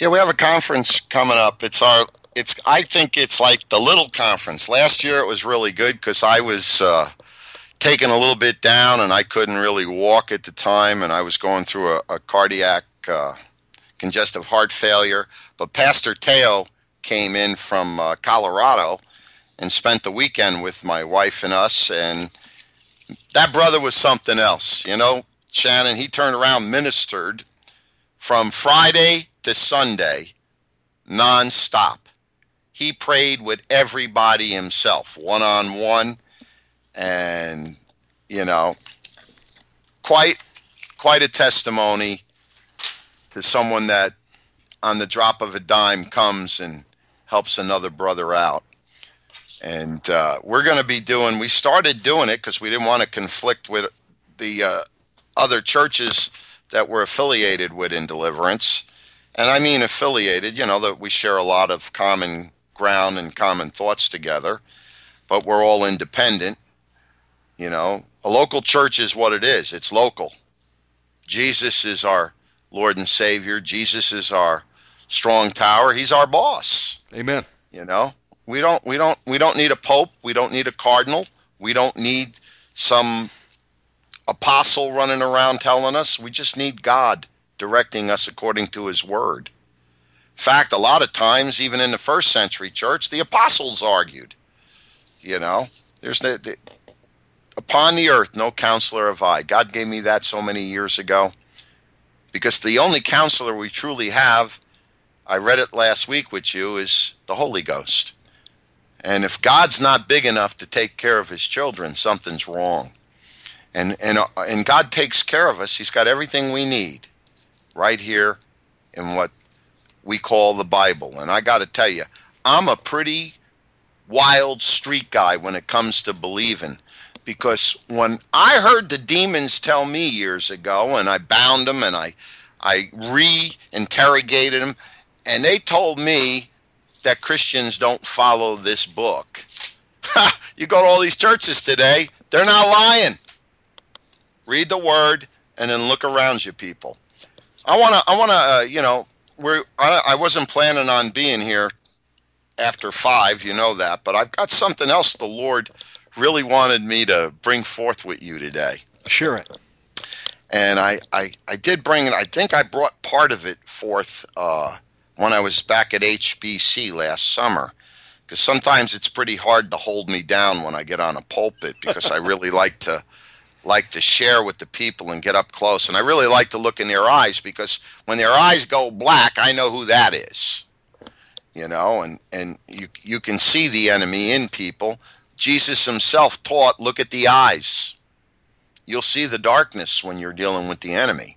Yeah, we have a conference coming up. It's our it's I think it's like the little conference. Last year it was really good because I was uh, taken a little bit down and I couldn't really walk at the time, and I was going through a, a cardiac uh, congestive heart failure. But Pastor Teo came in from uh, Colorado and spent the weekend with my wife and us, and that brother was something else. You know, Shannon. He turned around, ministered from Friday to Sunday, nonstop. he prayed with everybody himself, one on one, and you know, quite quite a testimony to someone that on the drop of a dime comes and helps another brother out. And uh, we're going to be doing. We started doing it because we didn't want to conflict with the uh, other churches that we're affiliated with in Deliverance. And I mean affiliated, you know, that we share a lot of common ground and common thoughts together, but we're all independent. You know, a local church is what it is, it's local. Jesus is our Lord and Savior, Jesus is our strong tower, He's our boss. Amen. You know, we don't we don't we don't need a pope, we don't need a cardinal, we don't need some apostle running around telling us. We just need God directing us according to his word. In fact, a lot of times, even in the first century church, the apostles argued. You know, there's the, the upon the earth no counselor have I. God gave me that so many years ago. Because the only counselor we truly have, I read it last week with you, is the Holy Ghost. And if God's not big enough to take care of his children, something's wrong and and uh, and God takes care of us. He's got everything we need right here in what we call the Bible. And I got to tell you, I'm a pretty wild street guy when it comes to believing because when I heard the demons tell me years ago and I bound them and I I re-interrogated them and they told me that Christians don't follow this book. you go to all these churches today, they're not lying read the word, and then look around you, people. I want to, I want to, uh, you know, we're, I, I wasn't planning on being here after five, you know that, but I've got something else the Lord really wanted me to bring forth with you today. Sure. And I, I, I did bring it. I think I brought part of it forth uh, when I was back at HBC last summer. Because sometimes it's pretty hard to hold me down when I get on a pulpit because I really like to like to share with the people and get up close. And I really like to look in their eyes because when their eyes go black, I know who that is. You know, and, and you, you can see the enemy in people. Jesus himself taught, look at the eyes. You'll see the darkness when you're dealing with the enemy.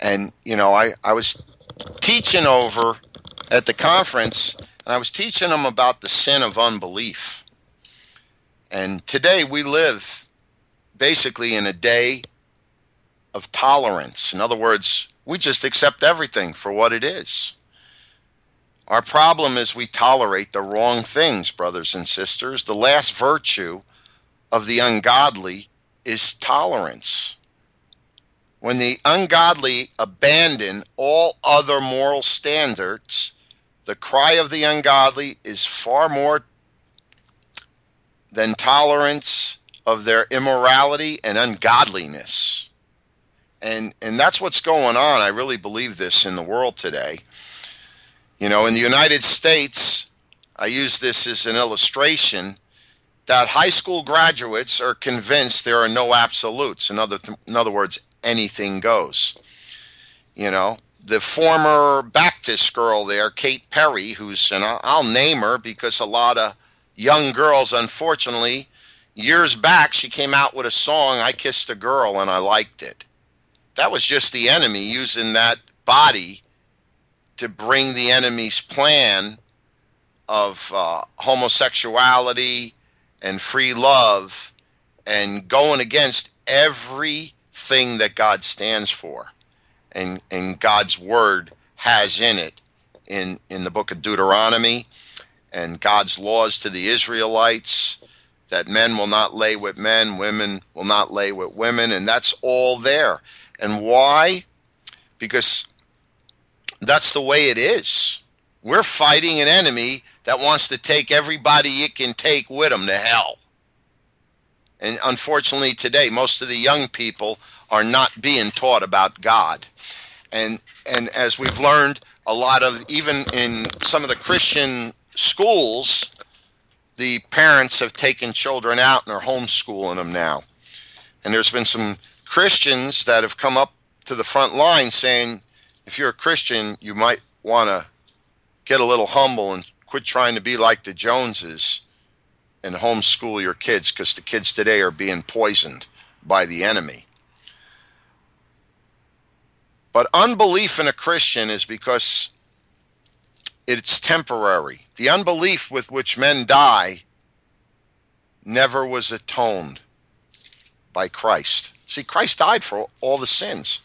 And, you know, I, I was teaching over at the conference, and I was teaching them about the sin of unbelief. And today we live basically in a day of tolerance. In other words, we just accept everything for what it is. Our problem is we tolerate the wrong things, brothers and sisters. The last virtue of the ungodly is tolerance. When the ungodly abandon all other moral standards, the cry of the ungodly is far more than tolerance of their immorality and ungodliness. And and that's what's going on. I really believe this in the world today. You know, in the United States, I use this as an illustration that high school graduates are convinced there are no absolutes. In other th- in other words, anything goes. You know, the former Baptist girl there, Kate Perry, who's and I'll, I'll name her because a lot of young girls, unfortunately, years back, she came out with a song, I Kissed a Girl, and I liked it. That was just the enemy using that body to bring the enemy's plan of uh, homosexuality and free love and going against everything that God stands for and, and God's word has in it in, in the book of Deuteronomy and God's laws to the Israelites that men will not lay with men, women will not lay with women, and that's all there. And why? Because that's the way it is. We're fighting an enemy that wants to take everybody it can take with them to hell. And unfortunately, today, most of the young people are not being taught about God. And, and as we've learned, a lot of, even in some of the Christian schools, the parents have taken children out and are homeschooling them now. And there's been some Christians that have come up to the front line saying, if you're a Christian, you might want to get a little humble and quit trying to be like the Joneses and homeschool your kids because the kids today are being poisoned by the enemy. But unbelief in a Christian is because it's temporary. The unbelief with which men die never was atoned by Christ. See, Christ died for all the sins.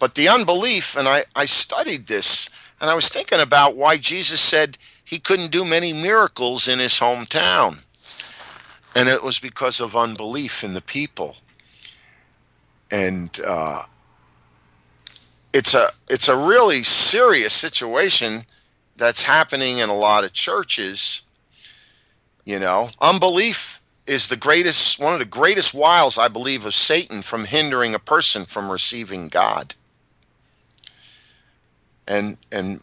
But the unbelief, and I, I studied this, and I was thinking about why Jesus said he couldn't do many miracles in his hometown. And it was because of unbelief in the people. And uh, it's a it's a really serious situation that's happening in a lot of churches. You know, unbelief is the greatest one of the greatest wiles I believe of Satan from hindering a person from receiving God. And and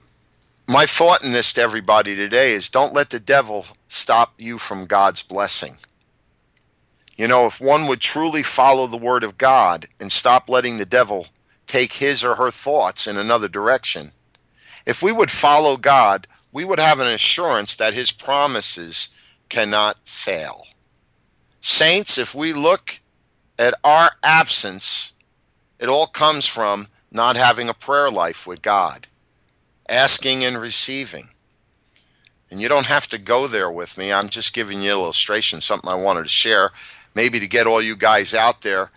my thought in this to everybody today is don't let the devil stop you from God's blessing. You know, if one would truly follow the word of God and stop letting the devil take his or her thoughts in another direction, if we would follow God, we would have an assurance that his promises cannot fail. Saints, if we look at our absence, it all comes from not having a prayer life with God, asking and receiving. And you don't have to go there with me. I'm just giving you an illustration, something I wanted to share, maybe to get all you guys out there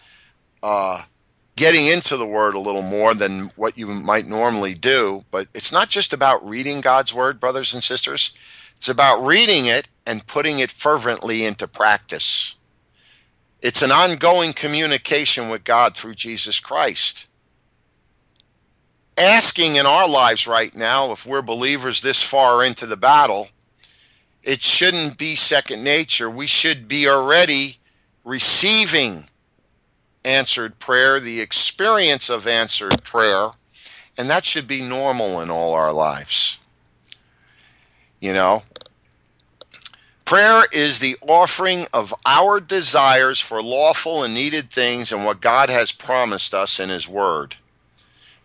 uh, getting into the Word a little more than what you might normally do. But it's not just about reading God's Word, brothers and sisters. It's about reading it and putting it fervently into practice. It's an ongoing communication with God through Jesus Christ. Asking in our lives right now, if we're believers this far into the battle, it shouldn't be second nature. We should be already receiving answered prayer, the experience of answered prayer, and that should be normal in all our lives. You know, prayer is the offering of our desires for lawful and needed things and what God has promised us in His Word.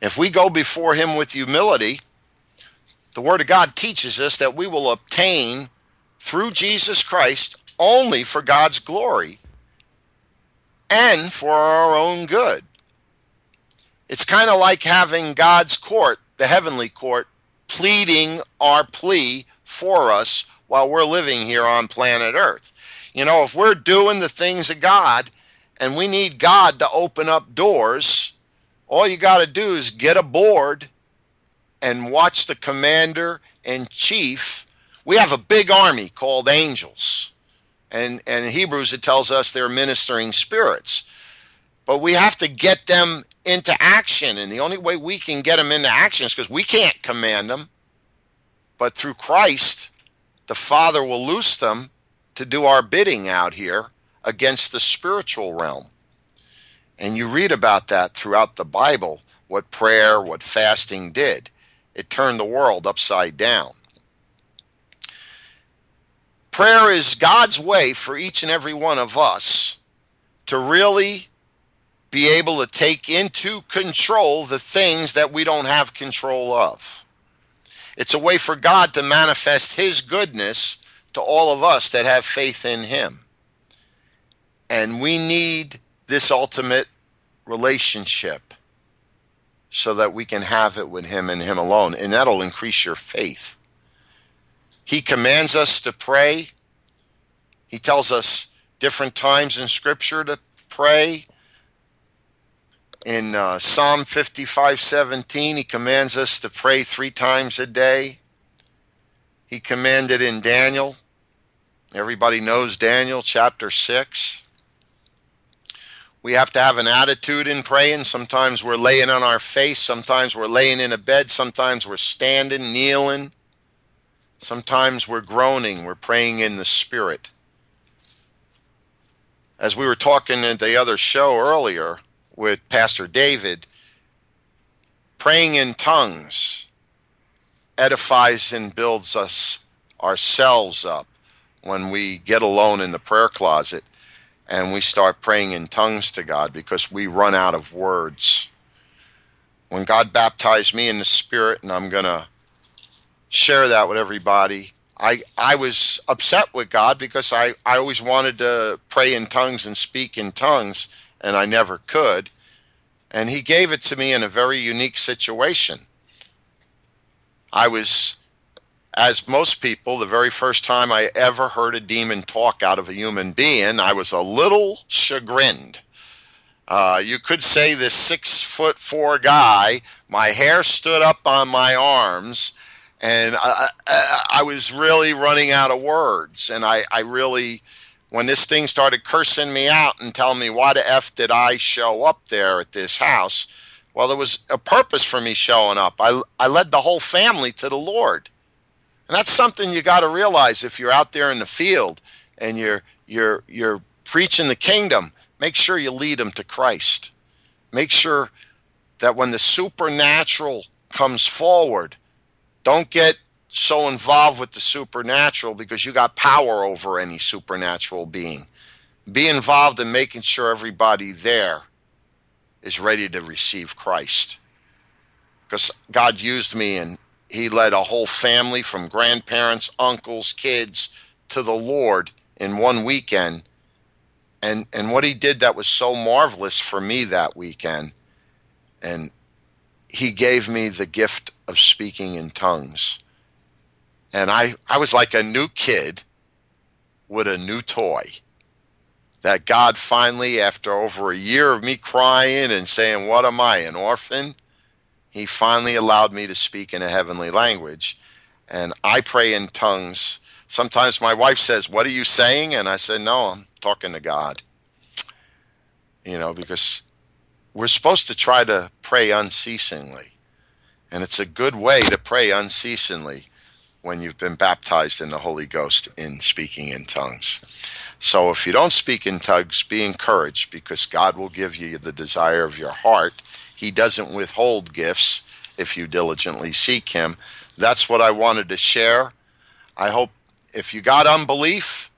If we go before Him with humility, the Word of God teaches us that we will obtain through Jesus Christ only for God's glory and for our own good. It's kind of like having God's court, the heavenly court, pleading our plea for us while we're living here on planet Earth. You know, if we're doing the things of God and we need God to open up doors, all you got to do is get aboard and watch the commander in chief. We have a big army called angels. And, and in Hebrews, it tells us they're ministering spirits. But we have to get them into action. And the only way we can get them into action is because we can't command them. But through Christ, the Father will loose them to do our bidding out here against the spiritual realm. And you read about that throughout the Bible, what prayer, what fasting did. It turned the world upside down. Prayer is God's way for each and every one of us to really be able to take into control the things that we don't have control of. It's a way for God to manifest His goodness to all of us that have faith in Him. And we need this ultimate relationship so that we can have it with Him and Him alone. And that'll increase your faith. He commands us to pray. He tells us different times in Scripture to pray. In uh, Psalm 55 17, he commands us to pray three times a day. He commanded in Daniel. Everybody knows Daniel chapter 6. We have to have an attitude in praying. Sometimes we're laying on our face. Sometimes we're laying in a bed. Sometimes we're standing, kneeling. Sometimes we're groaning, we're praying in the Spirit. As we were talking in the other show earlier with Pastor David, praying in tongues edifies and builds us ourselves up when we get alone in the prayer closet and we start praying in tongues to God because we run out of words. When God baptized me in the Spirit, and I'm going to share that with everybody. I I was upset with God because I, I always wanted to pray in tongues and speak in tongues and I never could. And he gave it to me in a very unique situation. I was as most people, the very first time I ever heard a demon talk out of a human being, I was a little chagrined. Uh, you could say this six foot four guy, my hair stood up on my arms, and I, I, I was really running out of words. And I, I really, when this thing started cursing me out and telling me why the F did I show up there at this house, well, there was a purpose for me showing up. I, I led the whole family to the Lord. And that's something you got to realize if you're out there in the field and you're you're you're preaching the kingdom, make sure you lead them to Christ. Make sure that when the supernatural comes forward, don't get so involved with the supernatural because you got power over any supernatural being. Be involved in making sure everybody there is ready to receive Christ. Because God used me and he led a whole family from grandparents, uncles, kids to the Lord in one weekend. And and what he did that was so marvelous for me that weekend. And he gave me the gift of speaking in tongues. And I, I was like a new kid with a new toy. That God finally, after over a year of me crying and saying, What am I, an orphan? He finally allowed me to speak in a heavenly language. And I pray in tongues. Sometimes my wife says, What are you saying? And I said, No, I'm talking to God. You know, because we're supposed to try to pray unceasingly. And it's a good way to pray unceasingly when you've been baptized in the Holy Ghost in speaking in tongues. So if you don't speak in tongues, be encouraged because God will give you the desire of your heart. He doesn't withhold gifts if you diligently seek Him. That's what I wanted to share. I hope if you got unbelief,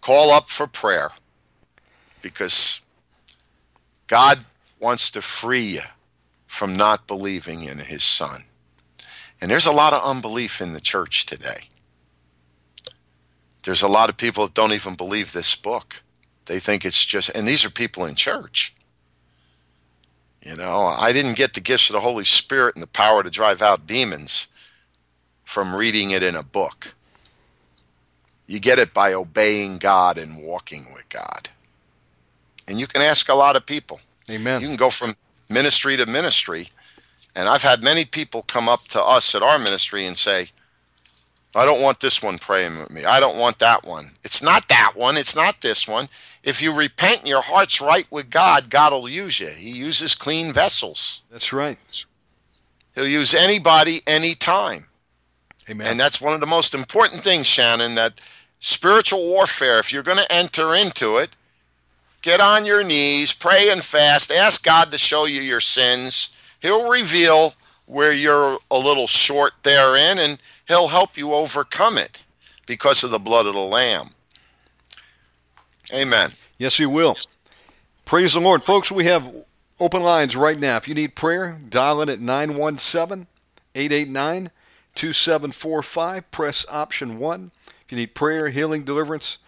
call up for prayer because God wants to free you from not believing in his son. And there's a lot of unbelief in the church today. There's a lot of people that don't even believe this book. They think it's just, and these are people in church. You know, I didn't get the gifts of the Holy Spirit and the power to drive out demons from reading it in a book. You get it by obeying God and walking with God. And you can ask a lot of people. Amen. You can go from ministry to ministry. And I've had many people come up to us at our ministry and say, I don't want this one praying with me. I don't want that one. It's not that one. It's not this one. If you repent and your heart's right with God, God will use you. He uses clean vessels. That's right. He'll use anybody, anytime. Amen. And that's one of the most important things, Shannon, that spiritual warfare, if you're going to enter into it, get on your knees, pray and fast, ask God to show you your sins. He'll reveal where you're a little short therein, and He'll help you overcome it because of the blood of the Lamb. Amen. Yes, He will. Praise the Lord. Folks, we have open lines right now. If you need prayer, dial in at 917 889 2745. Press option 1. If you need prayer, healing, deliverance,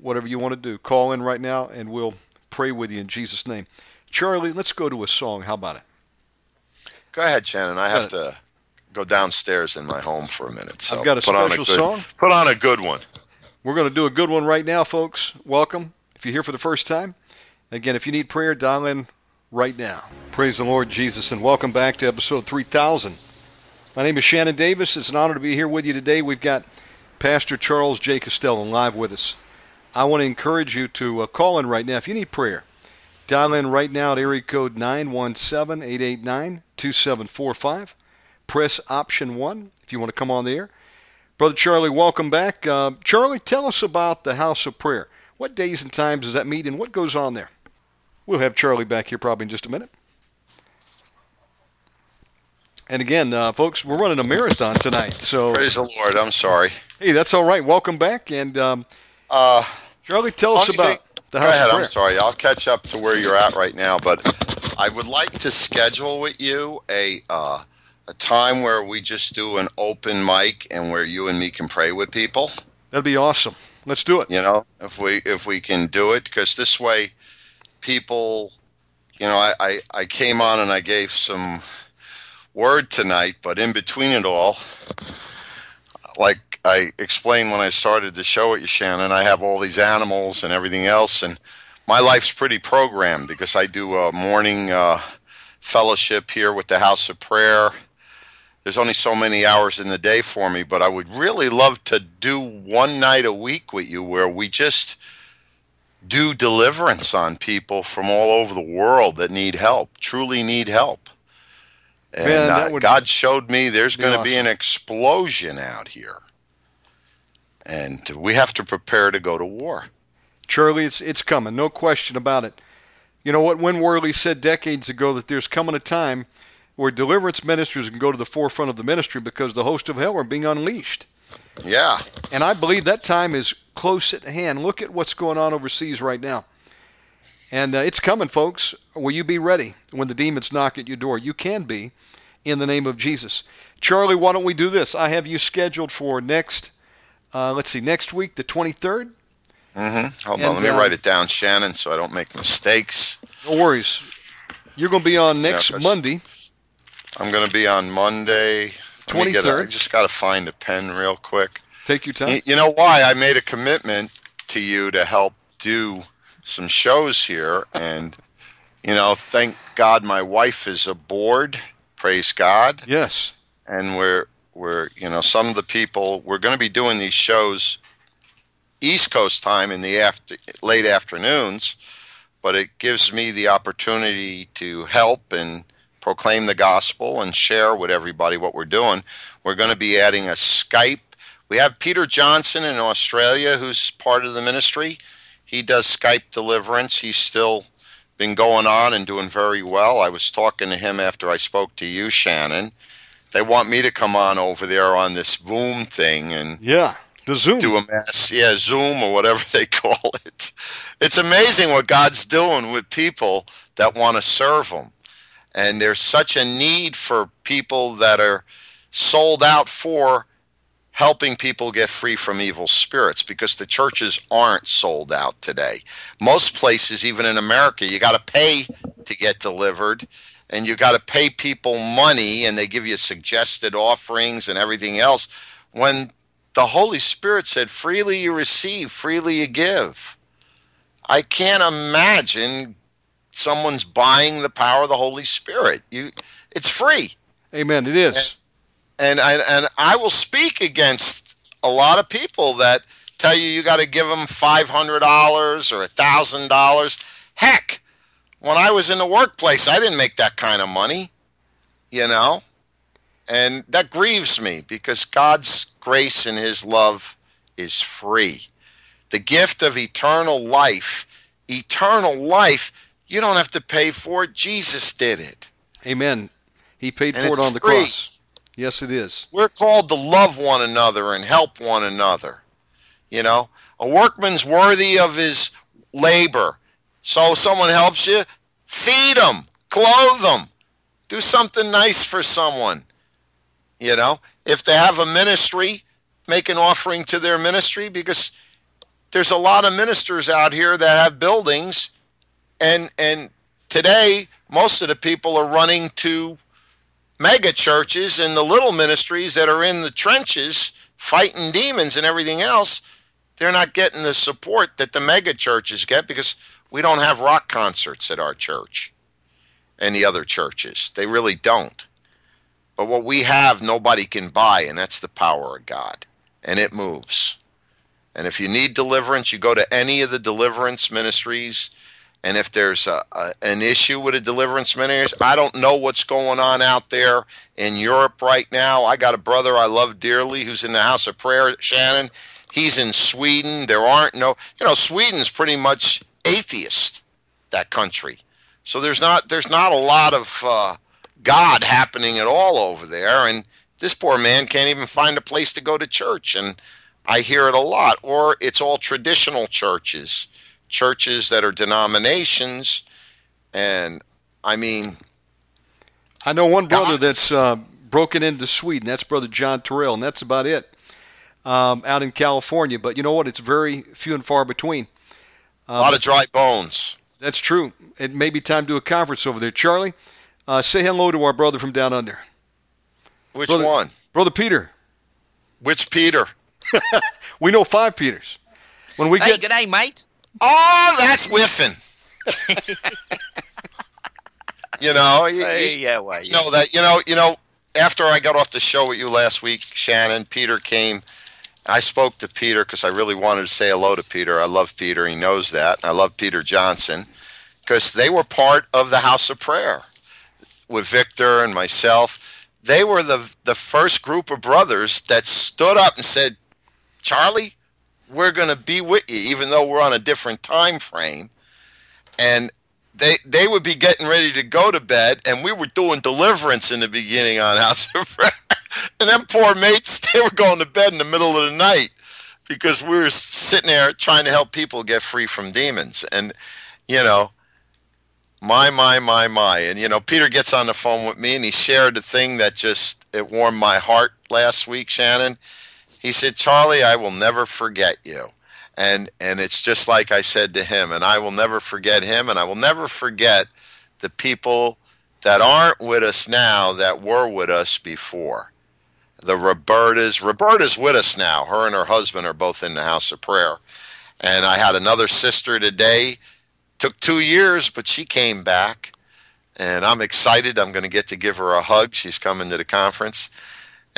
whatever you want to do, call in right now and we'll pray with you in Jesus' name. Charlie, let's go to a song. How about it? Go ahead, Shannon. I have uh, to go downstairs in my home for a minute. So I've got a put on special good, song. Put on a good one. We're going to do a good one right now, folks. Welcome. If you're here for the first time, again, if you need prayer, dial in right now. Praise the Lord Jesus, and welcome back to episode 3000. My name is Shannon Davis. It's an honor to be here with you today. We've got Pastor Charles J. Costello live with us. I want to encourage you to uh, call in right now if you need prayer. Dial in right now at area code 917-889-2745. Press option 1 if you want to come on the air. Brother Charlie, welcome back. Uh, Charlie, tell us about the House of Prayer. What days and times does that meet and what goes on there? We'll have Charlie back here probably in just a minute. And again, uh, folks, we're running a marathon tonight. So, Praise the Lord. I'm sorry. hey, that's all right. Welcome back. And um, Uh, Charlie, tell us about thing- the Go House ahead. of I'm sorry. I'll catch up to where you're at right now, but I would like to schedule with you a uh, a time where we just do an open mic and where you and me can pray with people. That'd be awesome. Let's do it. You know, if we if we can do it, because this way, people, you know, I, I I came on and I gave some word tonight, but in between it all, like I explained when I started the show at you, Shannon, I have all these animals and everything else, and my life's pretty programmed because I do a morning uh, fellowship here with the House of Prayer. There's only so many hours in the day for me, but I would really love to do one night a week with you where we just do deliverance on people from all over the world that need help, truly need help. And Man, uh, God showed me there's going to be an explosion out here. And we have to prepare to go to war. Charlie, it's it's coming, no question about it. You know what Win Worley said decades ago that there's coming a time where deliverance ministers can go to the forefront of the ministry because the host of hell are being unleashed. Yeah. And I believe that time is close at hand. Look at what's going on overseas right now. And uh, it's coming, folks. Will you be ready when the demons knock at your door? You can be in the name of Jesus. Charlie, why don't we do this? I have you scheduled for next, uh, let's see, next week, the 23rd. Mm-hmm. Hold And, on, let me uh, write it down, Shannon, so I don't make mistakes. No worries. You're going to be on next that's- Monday. I'm going to be on Monday. Get a- I 23rd. just got to find a pen real quick. Take your time. You know why? I made a commitment to you to help do some shows here. And, you know, thank God my wife is aboard. Praise God. Yes. and we're we're you know some of the people we're going to be doing these shows east coast time in the after late afternoons but it gives me the opportunity to help and proclaim the gospel and share with everybody what we're doing we're going to be adding a skype we have peter johnson in australia who's part of the ministry he does skype deliverance he's still been going on and doing very well i was talking to him after i spoke to you shannon they want me to come on over there on this Zoom thing and Yeah. The Zoom. do a mass, yeah, Zoom or whatever they call it. It's amazing what God's doing with people that want to serve Him, and there's such a need for people that are sold out for helping people get free from evil spirits because the churches aren't sold out today. Most places, even in America, you got to pay to get delivered and you got to pay people money and they give you suggested offerings and everything else when the Holy Spirit said, freely you receive, freely you give. I can't imagine someone's buying the power of the Holy Spirit. You, it's free Amen. It is. and I, and I will speak against a lot of people that tell you you got to give them five hundred dollars or a thousand dollars. Heck, when I was in the workplace, I didn't make that kind of money, you know, and that grieves me because God's grace and His love is free. The gift of eternal life, eternal life, you don't have to pay for it. Jesus did it. Amen. He paid And for it on the free. cross. Yes, it is. We're called to love one another and help one another. You know, a workman's worthy of his labor. So if someone helps you, feed them, clothe them, do something nice for someone. You know, if they have a ministry, make an offering to their ministry because there's a lot of ministers out here that have buildings and and today most of the people are running to mega churches and the little ministries that are in the trenches fighting demons and everything else, they're not getting the support that the mega churches get because we don't have rock concerts at our church and the other churches. They really don't. But what we have, nobody can buy, and that's the power of God. And it moves. And if you need deliverance, you go to any of the deliverance ministries. And if there's a, a, an issue with a deliverance ministry, I don't know what's going on out there in Europe right now. I got a brother I love dearly who's in the House of Prayer, Shannon. He's in Sweden. There aren't no, you know, Sweden's pretty much atheist, that country. So there's not there's not a lot of uh, God happening at all over there, and this poor man can't even find a place to go to church. And I hear it a lot. Or it's all traditional churches, churches that are denominations, and I mean, I know one brother God's- that's uh, broken into Sweden. That's Brother John Terrell, and that's about it um, out in California. But you know what? It's very few and far between. a lot of dry bones. That's true. It may be time to do a conference over there. Charlie, uh, say hello to our brother from down under. Which Brother- one? Brother Peter. Which Peter? We know five Peters. When we Hey, get good day, mate. Oh, that's Whiffin. you know, you, you- yeah, well, you know that. You know, you know. After I got off the show with you last week, Shannon, Peter came. I spoke to Peter because I really wanted to say hello to Peter. I love Peter. He knows that. I love Peter Johnson because they were part of the House of Prayer with Victor and myself. They were the the first group of brothers that stood up and said, "Charlie, we're going to be with you, even though we're on a different time frame." And they they would be getting ready to go to bed, and we were doing deliverance in the beginning on House of Prayer. And them poor mates, they were going to bed in the middle of the night because we were sitting there trying to help people get free from demons. And you know, my my my my. And you know, Peter gets on the phone with me, and he shared a thing that just it warmed my heart last week, Shannon. He said, "Charlie, I will never forget you." and and it's just like I said to him, and I will never forget him, and I will never forget the people that aren't with us now that were with us before. The Robertas, Roberta's with us now. Her and her husband are both in the house of prayer, and I had another sister today. Took two years, but she came back, and I'm excited. I'm going to get to give her a hug. She's coming to the conference,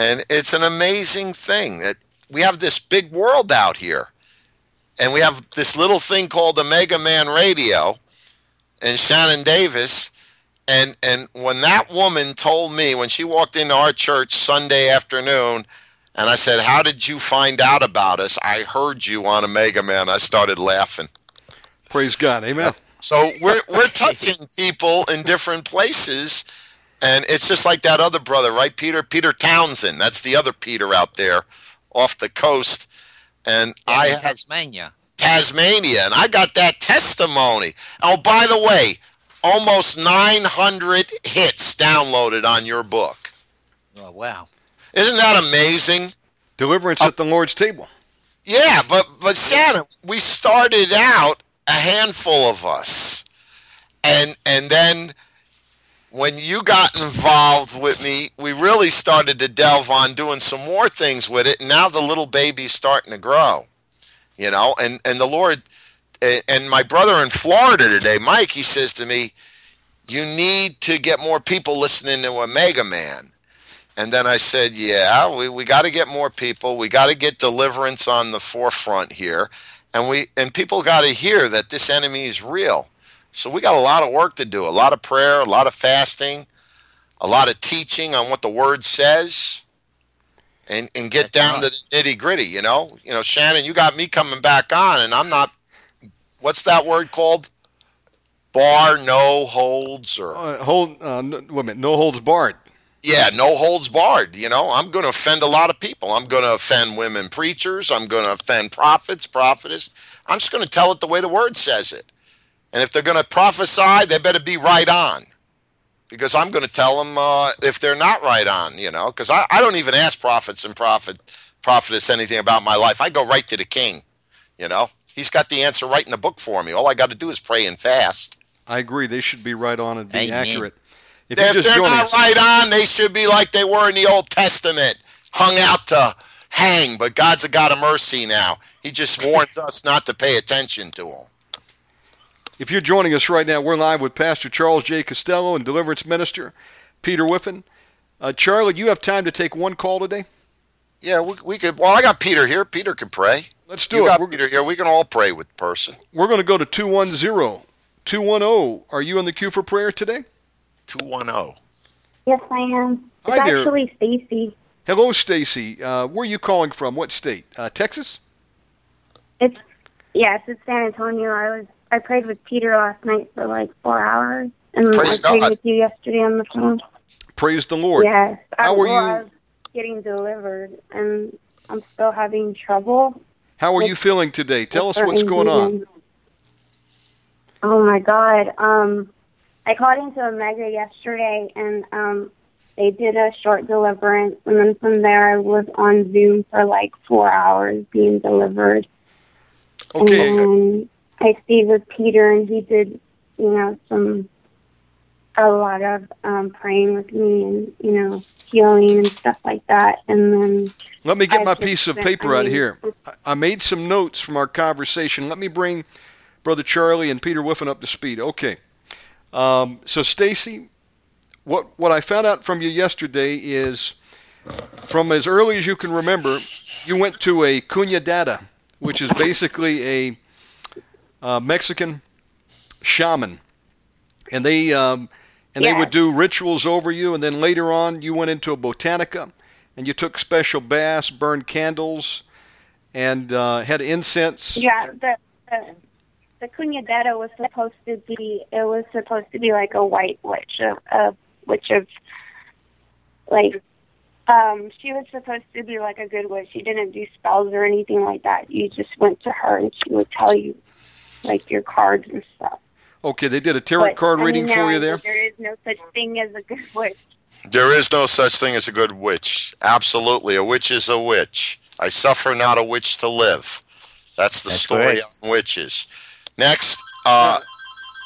and it's an amazing thing that we have this big world out here and we have this little thing called the Omega Man Radio and Shannon Davis. And and when that woman told me when she walked into our church Sunday afternoon, and I said, "How did you find out about us?" I heard you on Omega Man. I started laughing. praise God, Amen. So we're we're touching people in different places, and it's just like that other brother, right, Peter? Peter Townsend. That's the other Peter out there off the coast. And I have Tasmania. Tasmania, and I got that testimony. Oh, by the way, almost 900 hits downloaded on your book. Oh, wow. Isn't that amazing? Deliverance at the Lord's table. Yeah, but but Shannon, we started out a handful of us, and and then when you got involved with me, we really started to delve on doing some more things with it. And now the little baby's starting to grow, you know. And and the Lord, and my brother in Florida today, Mike, he says to me, "You need to get more people listening to Omega Man." And then I said, "Yeah, we, we got to get more people. We got to get deliverance on the forefront here, and we and people got to hear that this enemy is real. So we got a lot of work to do. A lot of prayer, a lot of fasting, a lot of teaching on what the Word says, and and get That's down to the nitty gritty. You know, you know, Shannon, you got me coming back on, and I'm not. What's that word called? Bar no holds or Uh, hold, uh, no, wait a minute, no holds barred. yeah, no holds barred. You know, I'm going to offend a lot of people. I'm going to offend women preachers. I'm going to offend prophets, prophetess. I'm just going to tell it the way the word says it. And if they're going to prophesy, they better be right on. Because I'm going to tell them uh, if they're not right on, you know, because I, I don't even ask prophets and prophet prophetess anything about my life. I go right to the king, you know. He's got the answer right in the book for me. All I got to do is pray and fast. I agree. They should be right on and be Amen. accurate. If If, you're just they're not us, right on, they should be like they were in the Old Testament, hung out to hang. But God's a God of mercy now. He just warns us not to pay attention to him. If you're joining us right now, we're live with Pastor Charles J. Costello and Deliverance Minister Peter Whiffin. Uh, Charlie, you have time to take one call today? Yeah, we, we could. Well, I got Peter here. Peter can pray. Let's do You it. got We're, Peter here. We can all pray with person. we're going to go to 210. 210. Are you in the queue for prayer today? Two one oh. zero. Yes, I am. It's Hi there. actually Stacy. Hello, Stacy. Uh, where are you calling from? What state? Uh, Texas? It's yes, it's San Antonio. I was I prayed with Peter last night for like four hours, and Praise I prayed God. with you yesterday on the phone. Praise the Lord. Yes, I, How are you- was getting delivered, and I'm still having trouble. How are With- you feeling today? Tell us what's going on. Oh my God. Um, I called into Omega yesterday, and um, they did a short deliverance, and then from there I was on Zoom for like four hours being delivered. Okay. And I stayed with Peter, and he did, you know, some a lot of um, praying with me and you know healing and stuff like that. And then Let me get I my piece of paper out here. I- made some notes from our conversation. Let me bring Brother Charlie and Peter Whiffin up to speed. Okay. Um, so, Stacy, what what I found out from you yesterday is, from as early as you can remember, you went to a curandera, which is basically a uh, Mexican shaman, and they um, and they would do rituals over you, and then later on you went into a botanica, and you took special baths, burned candles, and uh, had incense. Yeah, the the, the curandera was supposed to be. It was supposed to be like a white witch, a, a witch of like. Um, she was supposed to be like a good witch. She didn't do spells or anything like that. You just went to her and she would tell you, like your cards and stuff. Okay, they did a tarot But, card I mean, reading for you there. There is no such thing as a good witch. There is no such thing as a good witch. Absolutely. A witch is a witch. I suffer not a witch to live. That's the That's story right. on witches. Next, uh,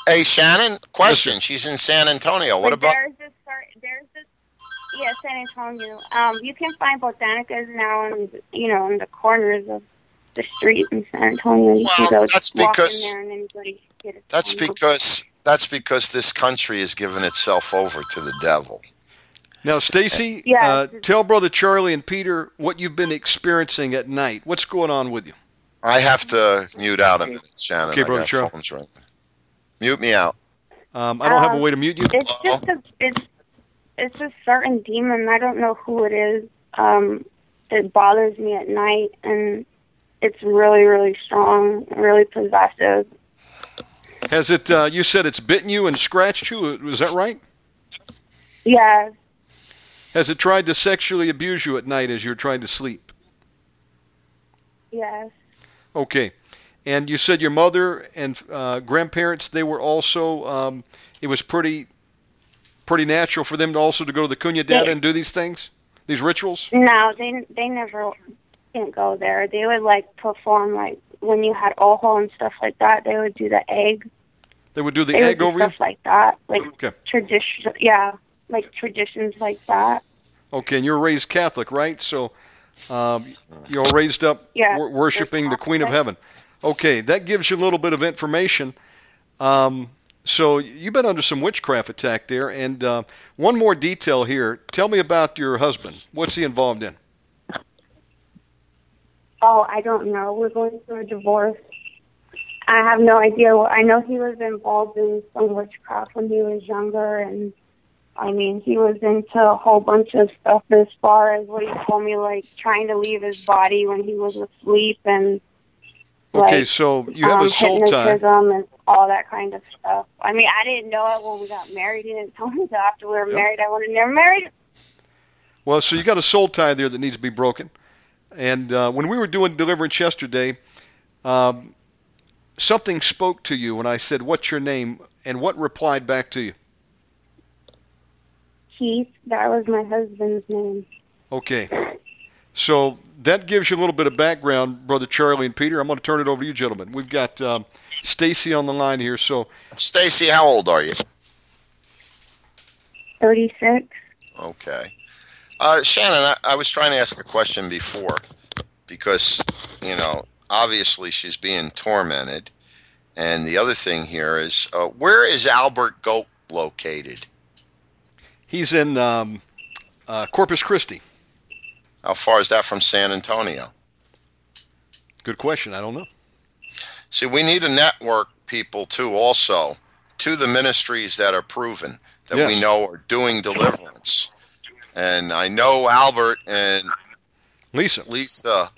hey, Shannon, question. She's in San Antonio. What but about. there's this there's this yeah San Antonio. Um, you can find botanicas now in you know in the corners of the street in San Antonio. You Well, can go that's because- in there and anybody can get it. That's from because. That's because this country has given itself over to the devil. Now, Stacy, Yeah, uh, tell Brother Charlie and Peter what you've been experiencing at night. What's going on with you? I have to mute out a minute, Shannon. Okay, Brother got Charles. Mute me out. Um, I don't have a Um, way to mute you. It's just a it's it's a certain demon. I don't know who it is. Um, it bothers me at night, and it's really really strong, really possessive. Has it? Uh, you said it's bitten you and scratched you. Was that right? Yeah, Has it tried to sexually abuse you at night as you're trying to sleep? yes, Okay. And you said your mother and uh, grandparents they were also. Um, it was pretty, pretty natural for them to also to go to the Cunha Dada Yeah. and do these things, these rituals. No, they they never didn't go there. They would like perform like when you had ojo and stuff like that. They would do the egg. They would do the they egg do over you. stuff like that, like Okay. tradition. Yeah, like traditions like that. Okay, and you're raised Catholic, right? So um, you're raised up Yeah, wor- worshiping the Queen of Heaven. Okay, that gives you a little bit of information. Um, so you've been under some witchcraft attack there. And uh, one more detail here. Tell me about your husband. What's he involved in? Oh, I don't know. We're going through a divorce. I have no idea. I know he was involved in some witchcraft when he was younger, and I mean, he was into a whole bunch of stuff as far as what he told me, like trying to leave his body when he was asleep, and Okay, like so you have um, a soul tie. and all that kind of stuff. I mean, I didn't know it when we got married. He didn't tell me until after we were Yep. married. I would have never married. Well, so you got a soul tie there that needs to be broken. And uh, when we were doing deliverance yesterday, um, something spoke to you when I said, "What's your name?" and what replied back to you? Keith, that was my husband's name. Okay. So that gives you a little bit of background, Brother Charlie and Peter. I'm going to turn it over to you, gentlemen. We've got um, Stacy on the line here. So, Stacy, how old are you? Thirty-six. Okay. Uh, Shannon, I, I was trying to ask a question before because, you know, obviously she's being tormented. And the other thing here is uh, where is Albert Galt located? he's in um, uh, Corpus Christi. How far is that from San Antonio? Good question. I don't know. See, we need to network people too, also, to the ministries that are proven that we know are doing deliverance. And I know Albert and Lisa. Lisa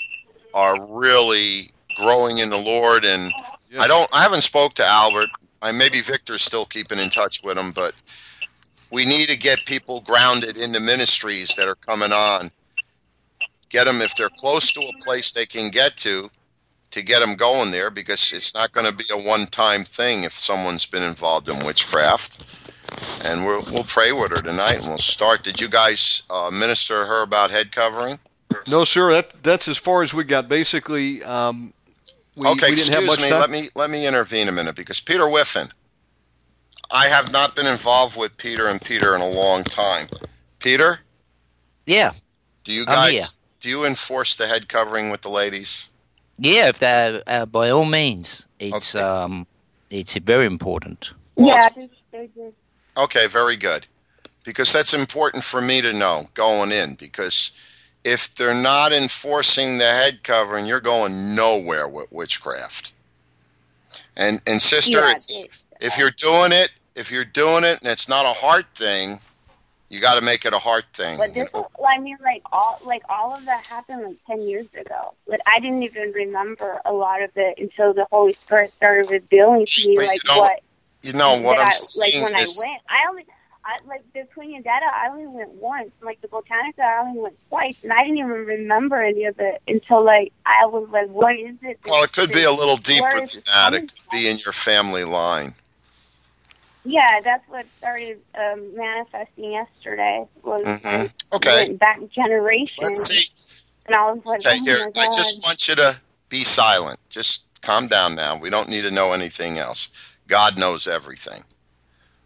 are really growing in the Lord, and Yes. I don't, I haven't spoke to Albert. I maybe Victor's still keeping in touch with him, but we need to get people grounded in the ministries that are coming on. Get them if they're close to a place they can get to, to get them going there, because it's not going to be a one-time thing if someone's been involved in witchcraft. And we'll we'll pray with her tonight, and we'll start. Did you guys uh, minister her about head covering? No, sir. That that's as far as we got. Basically, um, we, okay, we didn't have excuse me. time. Let me let me intervene a minute because Peter Whiffin. I have not been involved with Peter and Peter in a long time. Peter, Yeah, do you guys do you enforce the head covering with the ladies? yeah. If that, uh, by all means, it's Okay. um, it's very important. Well, yeah, it's- they're, they're just Okay, very good. Because that's important for me to know going in. Because if they're not enforcing the head covering, you're going nowhere with witchcraft. And and sister, yeah, if, if you're doing it, if you're doing it and it's not a heart thing, you got to make it a heart thing. But this, I mean, like all, like all of that happened like ten years ago. Like I didn't even remember a lot of it until the Holy Spirit started revealing to me But like what You know what I'm I, saying like when is, I went. I only, I like the Queen Data. I only went once. Like the Botanica, I only went twice, and I didn't even remember any of it until like I was like, "What is it?" well, it could be a little deeper than that. It could be in your family line. Yeah, that's what started um, manifesting yesterday. Was Mhm. Okay. back generations, Let's see. and I was like, Okay, "Oh here. I just want you to be silent. Just calm down now. We don't need to know anything else. God knows everything.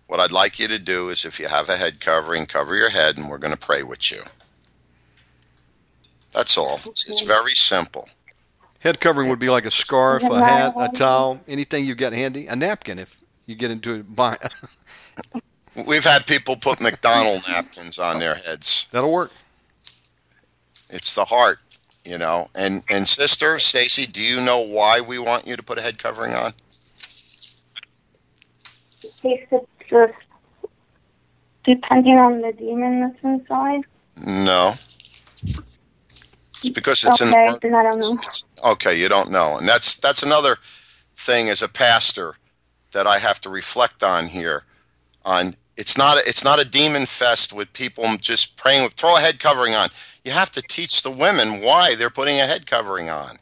What I'd like you to do is if you have a head covering, cover your head, and we're going to pray with you. That's all. It's, it's very simple. Head covering would be like a scarf, a hat, a towel, anything you've got handy, a napkin if you get into it. We've had people put McDonald napkins on their heads. that'll work. It's the heart, you know. And and sister Stacy, do you know why we want you to put a head covering on? It's just depending on the demon that's inside. No. It's because it's okay, an then I don't know. It's- okay, you don't know, and that's that's another thing as a pastor that I have to reflect on here. On it's not a, it's not a demon fest with people just praying with throw a head covering on. You have to teach the women why they're putting a head covering on,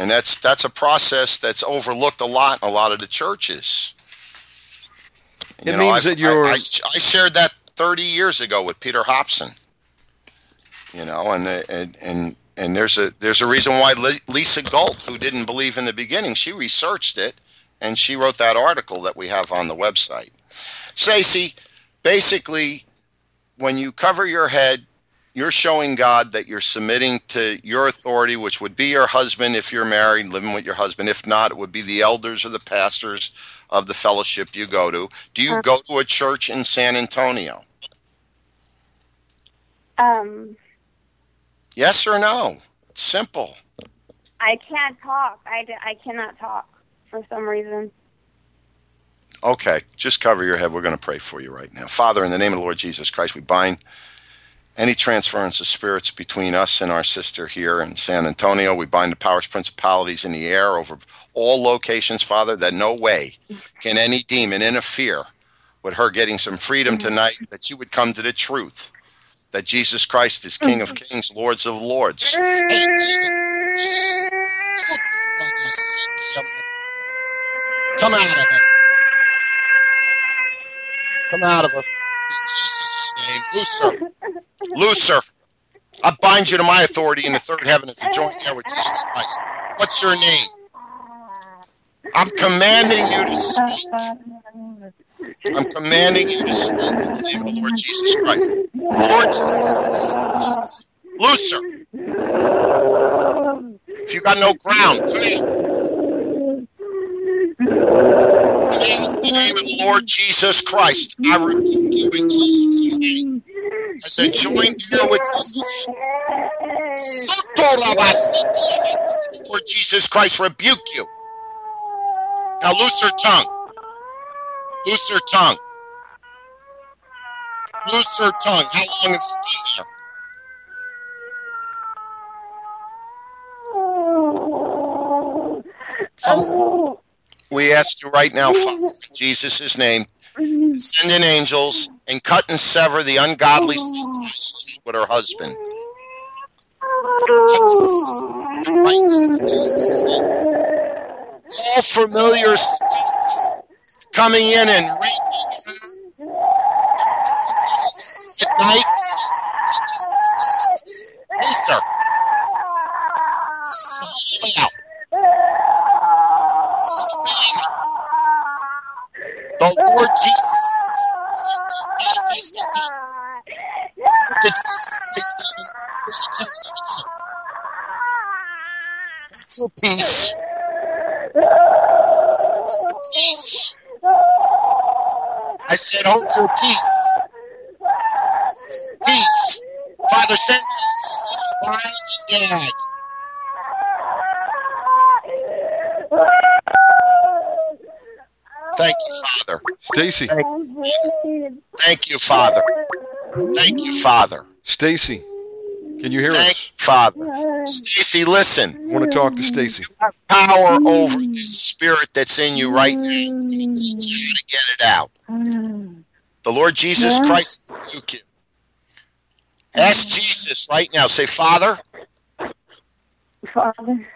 and that's that's a process that's overlooked a lot in a lot of the churches. It means that you're- I, I, I shared that 30 years ago with Peter Hobson you know and and and and there's a there's a reason why Lisa Galt who didn't believe in the beginning she researched it and she wrote that article that we have on the website Stacy basically when you cover your head you're showing God that you're submitting to your authority which would be your husband if you're married living with your husband if not it would be the elders or the pastors of the fellowship you go to do you go to a church in San Antonio Um, yes or no it's simple I can't talk. I, d- I cannot talk for some reason. Okay, just cover your head. We're going to pray for you right now. Father, in the name of the Lord Jesus Christ, we bind any transference of spirits between us and our sister here in San Antonio. We bind the powers, principalities in the air over all locations, Father, that no way can any demon interfere with her getting some freedom mm-hmm. tonight, that you would come to the truth, that Jesus Christ is King of kings, Lords of lords. Come out of her. Come out of her. Name. Loose her. I bind you to my authority in the third heaven as a joint heir with Jesus Christ. What's your name? I'm commanding you to speak. I'm commanding you to speak in the name of the Lord Jesus Christ. Lord Jesus Christ. Loose her. If you got no ground, come in. In the name of the Lord Jesus Christ, I rebuke you in Jesus' name. I said, join here with Jesus. Lord Jesus Christ, rebuke you. Now loose her tongue. Loose her tongue. Loose her tongue. How long has it been there? Father, we ask you right now, Father, in Jesus' name, send in angels and cut and sever the ungodly with her husband. All familiar spirits coming in and raping her at night. The Lord Jesus Christ? That's your peace. That's your peace. I said, hold your peace. Your peace. Father, send bind and gag. Thank you, Father. Stacy, Thank you, Father. Thank you, Father. Stacy, can you hear Thank us? you, Father. Stacy, listen. I want to talk to Stacy. Power over this spirit that's in you right now. I'm you how to get it out. The Lord Jesus Christ rebuke you. Ask Jesus right now. Say, Father, Father.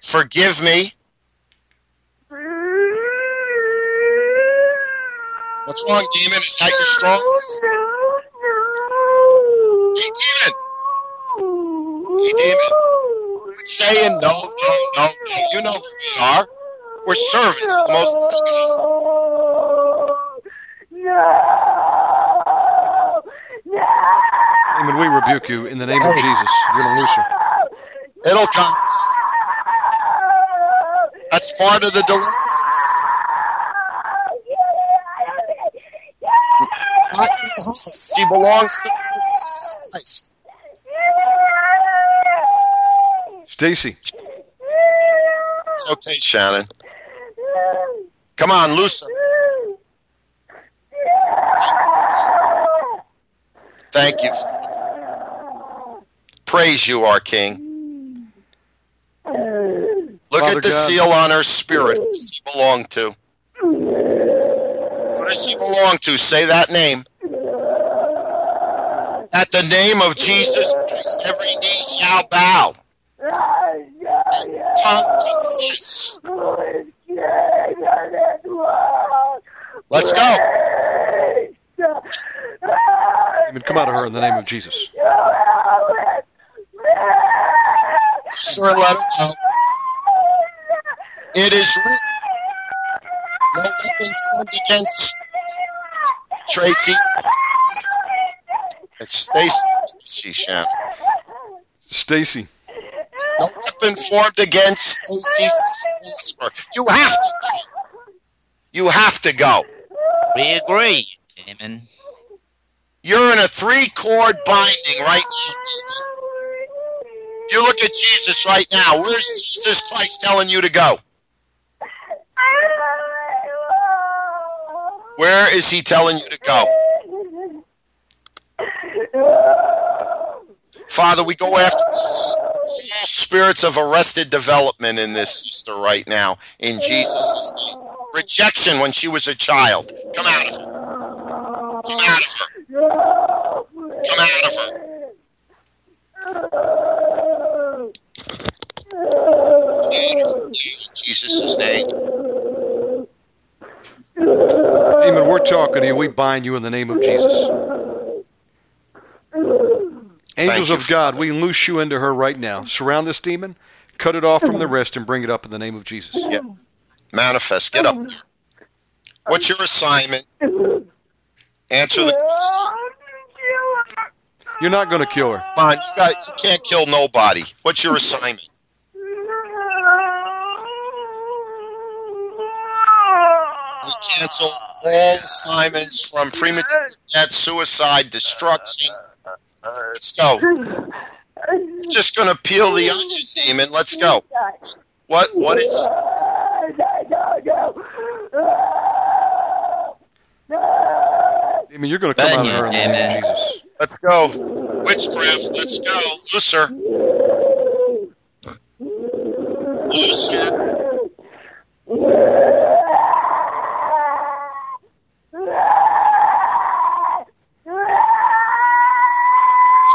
forgive me. What's wrong, demon? Is that your strong? Hey, demon. Hey, demon. Quit saying no, no, no, no. You know who we are. We're servants of the Most High God. Demon, we rebuke you in the name of Jesus. You're going to lose her. It'll come. That's part of the deliverance. Not in the house. She belongs to Jesus Christ. Stacy, It's okay, Shannon. Come on, her. Thank you. Praise you, our King. Look Father at the God. seal on her spirit. Who does she belong to? Who does she belong to? Say that name. At the name of Jesus Christ, every knee shall bow. Tongue confess. Let's go. demon, come out of her in the name of Jesus. Sir, let her go. It is written. No weapon formed against Tracy. It's Stacy. Stacy Shannon. Stacy, No weapon formed against Stacy. shall. You have to go. You have to go. We agree, Demon. You're in a three chord binding right now. demon. You look at Jesus right now. Where's Jesus Christ telling you to go? Where is he telling you to go? Father, we go after all spirits of arrested development in this sister right now, in Jesus' name. Rejection when she was a child. Come out of her. Come out of her. Come out of her. In Jesus' name. demon, we're talking to you. We bind you in the name of Jesus. Angels of God, we loose you into her right now. Surround this demon, cut it off from the wrist, and bring it up in the name of Jesus. Yeah. Manifest. Get up. What's your assignment? Answer the question. You're not going to kill her. Come on, you, got, you can't kill nobody. What's your assignment? We cancel all assignments from premature death, suicide, destruction. Let's go. We're just going to peel the onion, demon. Let's go. What? What is it? Demon, you're going to come out of her in the name of Jesus. Let's go. Witchcraft. Let's go. Looser. Looser.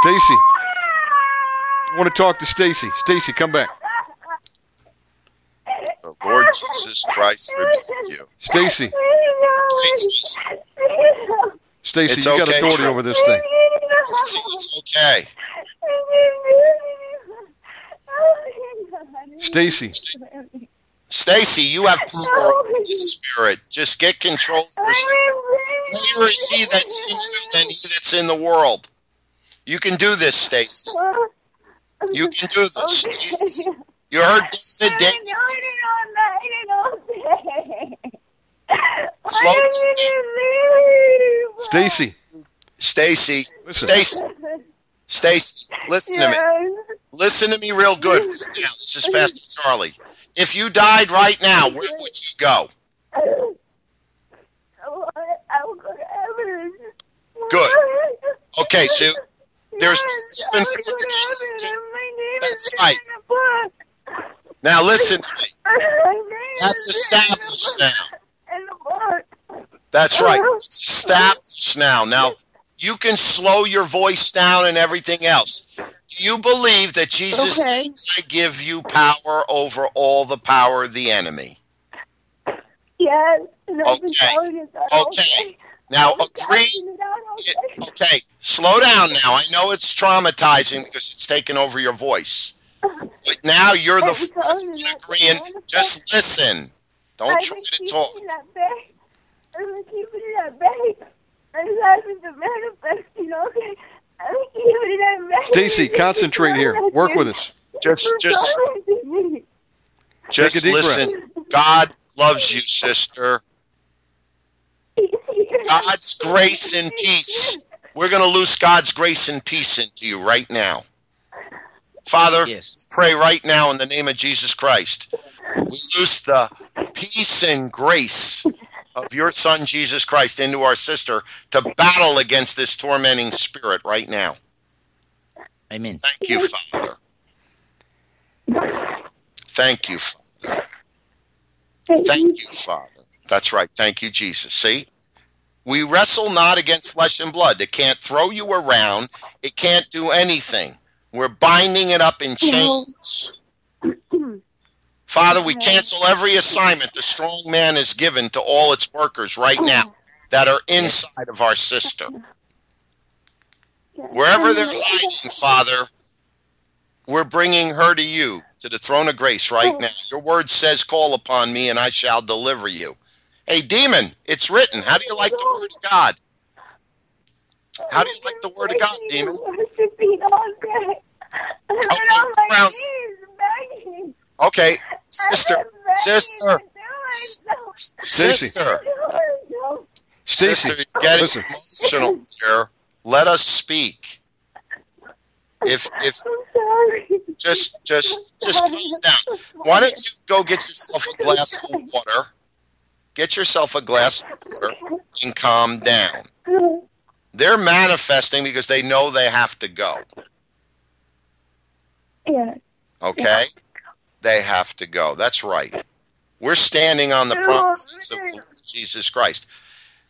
Stacy, I want to talk to Stacy. Stacy, come back. The Lord Jesus Christ rebuke you. Stacy, Stacy, you got okay. authority over this thing. It's okay. Stacy, Stacy, you have power over the spirit. Just get control of yourself. Greater is he that's in you than he that's in the world. You can do this, Stacy. You can do this. Jesus. You heard David. David Slow Stacy, Stacy. Stacy. Stacy. Listen to me. Listen to me real good. Now, this is Pastor Charlie. If you died right now, where would you go? I would go to heaven. Good. Okay, Sue. There's been That's right. Now listen to me. That's established now. That's right. It's established now. Now you can slow your voice down and everything else. Do you believe that Jesus Okay. I give you power over all the power of the enemy? Yes. Okay. telling you that Okay. Now I've agree. testing it out all day. Okay, slow down now. I know it's traumatizing because it's taken over your voice. But now you're the first telling you one oh, that agreeing. Just listen. Don't try to talk. I've been keeping it at bay. And it hasn't been manifesting, okay? I've been keeping it at bay. Stacy, concentrate here. Work with us. Just, just, just listen. God loves you, sister. God's grace and peace. We're going to loose God's grace and peace into you right now. Father, Yes. pray right now in the name of Jesus Christ. We loose the peace and grace of your son Jesus Christ into our sister to battle against this tormenting spirit right now. Amen. Thank you, Father. Thank you, Father. Thank you, Father. That's right. Thank you, Jesus. See? We wrestle not against flesh and blood. It can't throw you around. It can't do anything. We're binding it up in chains. Father, we cancel every assignment the strong man has given to all its workers right now that are inside of our sister. Wherever they're hiding, Father, we're bringing her to you, to the throne of grace right now. Your word says, Call upon me, and I shall deliver you. Hey, demon, it's written. How do you like the word of God? How do you like the word of God, demon? Worshiping all day. I've been on my Browns. Okay, sister, I've been begging sister, to do it, so- Stacy. sister, do it, so- Stacy, sister, getting emotional here. Let us speak. If if I'm sorry. just just just calm down. Why don't you go get yourself a glass of water? Get yourself a glass of water and calm down. They're manifesting because they know they have to go. Yeah. Okay? They have to go. That's right. We're standing on the promises of Jesus Christ.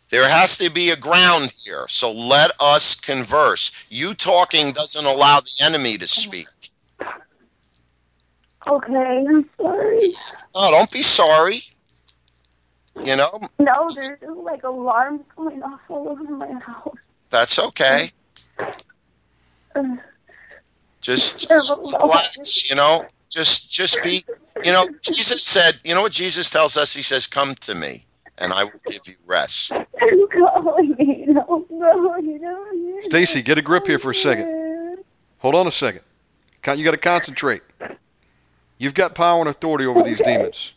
There has to be a ground here. So let us converse. You talking doesn't allow the enemy to speak. Okay, I'm sorry. Oh, don't be sorry. You know, No, there's like alarms going off all over my house. that's okay. Just, just relax, you know. Just just be you know, Jesus said, you know what Jesus tells us? He says, Come to me and I will give you rest. I'm going. I'm going. Stacy, get a grip here for a second. Hold on a second. Con- You got to concentrate. You've got power and authority over these Okay. demons.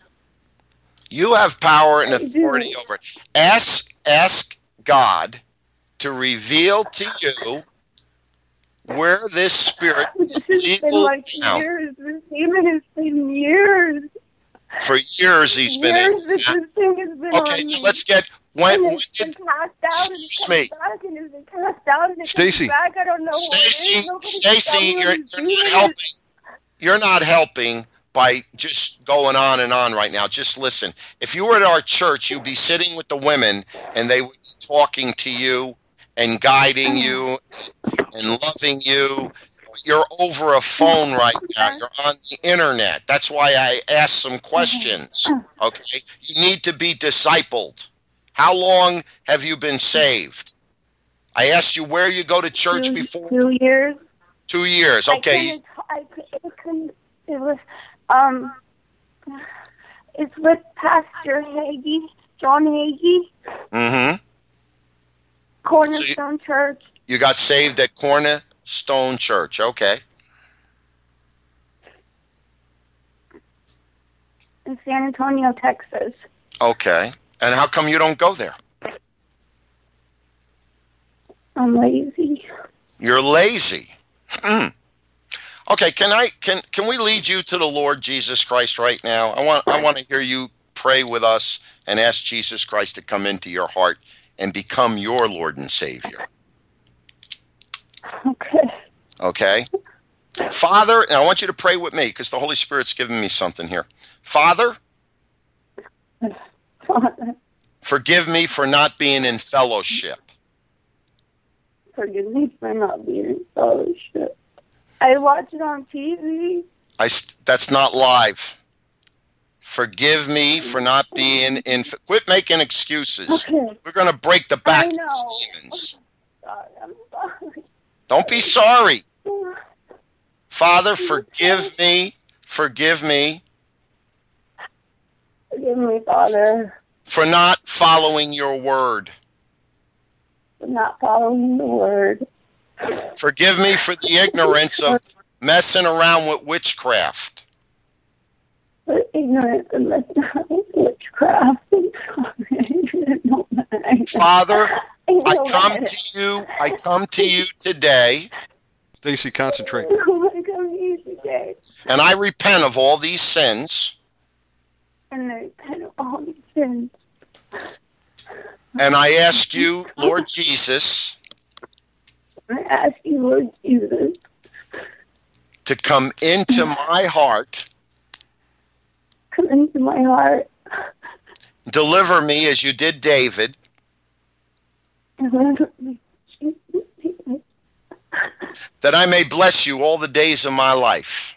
You have power and authority over it. Ask ask God to reveal to you where this spirit This has been legal like now. years. This demon has been years. For years he's been in. years that this thing has been Okay, on so me. let's get when when it's did been cast out Excuse me. back and it's been cast out and it Stacy. back. I don't know Stacy, is. Nobody can tell Stacy, you're, you're not helping. You're not helping by just going on and on right now. Just listen. If you were at our church, you'd be sitting with the women and they would be talking to you and guiding you and loving you. You're over a phone right now. You're on the internet. That's why I asked some questions. Okay. You need to be discipled. How long have you been saved? I asked you where you go to church two, before. two years. Two years. I Okay. couldn't, I, couldn't, it was, um, it's with Pastor Hagee, John Hagee, Mm-hmm. Cornerstone Church. You got saved at Cornerstone Church. Okay. in San Antonio, Texas. Okay. And how come you don't go there? I'm lazy. You're lazy. Hmm. Okay, can I can can we lead you to the Lord Jesus Christ right now? I want I want to hear you pray with us and ask Jesus Christ to come into your heart and become your Lord and Savior. Okay. Okay? Father, and I want you to pray with me because the Holy Spirit's giving me something here. Father, Father, forgive me for not being in fellowship. forgive me for not being in fellowship. I watch it on TV. I that's not live. Forgive me for not being in. Quit making excuses. Okay. We're going to break the back I of know. Sorry, I'm sorry. Don't be sorry. Father, forgive me. Forgive me Forgive me, Father, for not following your word. for not following the word. Forgive me for the ignorance of messing around with witchcraft. For ignorance and witchcraft. I'm sorry. No, I- Father, I I come to you. I come to you today, Stacy, concentrate. Oh, I come today. and I repent of all these sins. And I repent of all these sins. And I ask you, Lord Jesus, I ask you, Lord Jesus, to come into my heart, come into my heart. deliver me as you did David, deliver me. That I may bless you all the days of my life.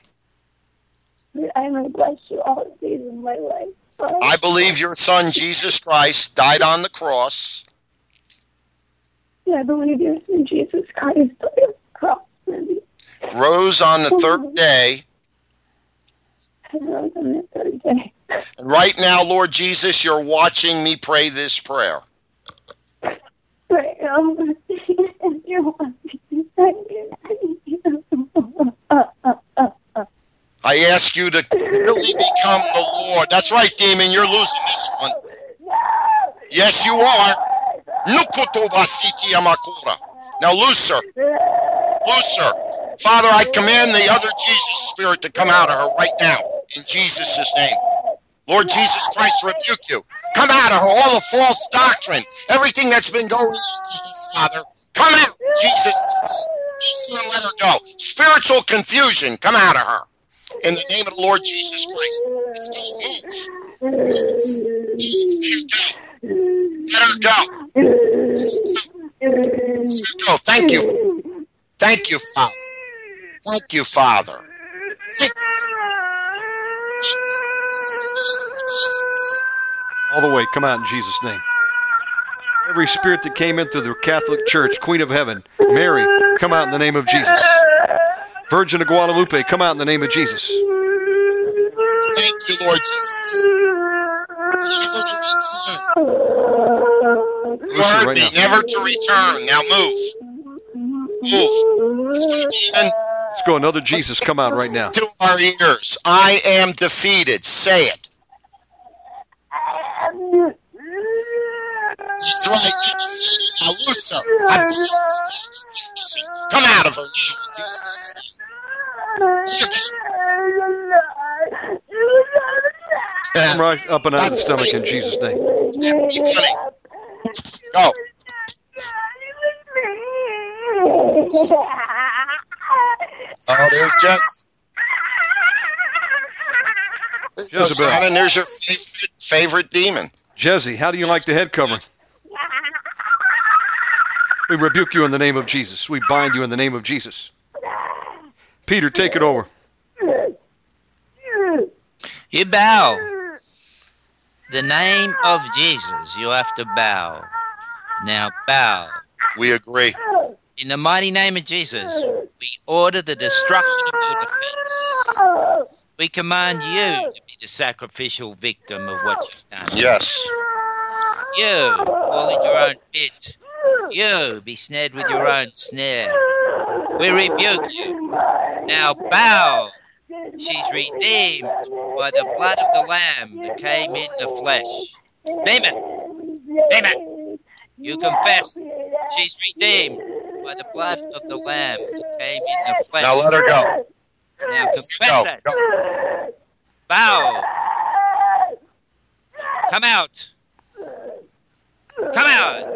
That I may bless you all the days of my life. I believe your son, Jesus Christ, died on the cross, I believe your son Jesus Christ died on the cross rose on the third day, rose on the third day. and right now, Lord Jesus, you're watching me pray this prayer. Right now, if you want me you. I ask you to really become the Lord. That's right, demon, you're losing this one. Yes, you are. Now, loose her. Father, I command the other Jesus spirit to come out of her right now in Jesus' name. Lord Jesus Christ, rebuke you. Come out of her. All the false doctrine, everything that's been going on, Father, come out Jesus' let her go. Spiritual confusion, come out of her. In the name of the Lord Jesus Christ. Go. Move. Let her go. Go. Thank you. Thank you, Father. Thank you, Father. All the way. Come out in Jesus' name. Every spirit that came into the Catholic Church, Queen of Heaven, Mary, come out in the name of Jesus. Virgin of Guadalupe, come out in the name of Jesus. Thank you, Lord Jesus. Return. Right me, now. never to return. Now move. Move. Let's go. Another Jesus, come out right now. to our ears. I am defeated. Say it. That's right. You're defeated. Now loose her. I bind you. Come out of her now, Jesus' Come name. right up and out of the stomach in Jesus' name. Go. Oh. oh, there's just. There's Jezebel. Jezebel. And there's your favorite, favorite demon. Jesse, how do you like the head covering? We rebuke you in the name of Jesus. We bind you in the name of Jesus. Peter, take it over. You bow. The name of Jesus, you have to bow. Now bow. We agree. In the mighty name of Jesus, we order the destruction of your defense. We command you to be the sacrificial victim of what you've done. Yes. You fall in your own pit. You be snared with your own snare. We rebuke you. Now bow. She's redeemed by the blood of the Lamb that came in the flesh. Demon, demon, you confess she's redeemed by the blood of the Lamb that came in the flesh. Now let her go. Now confess Go. it. Bow. Come out. Come out.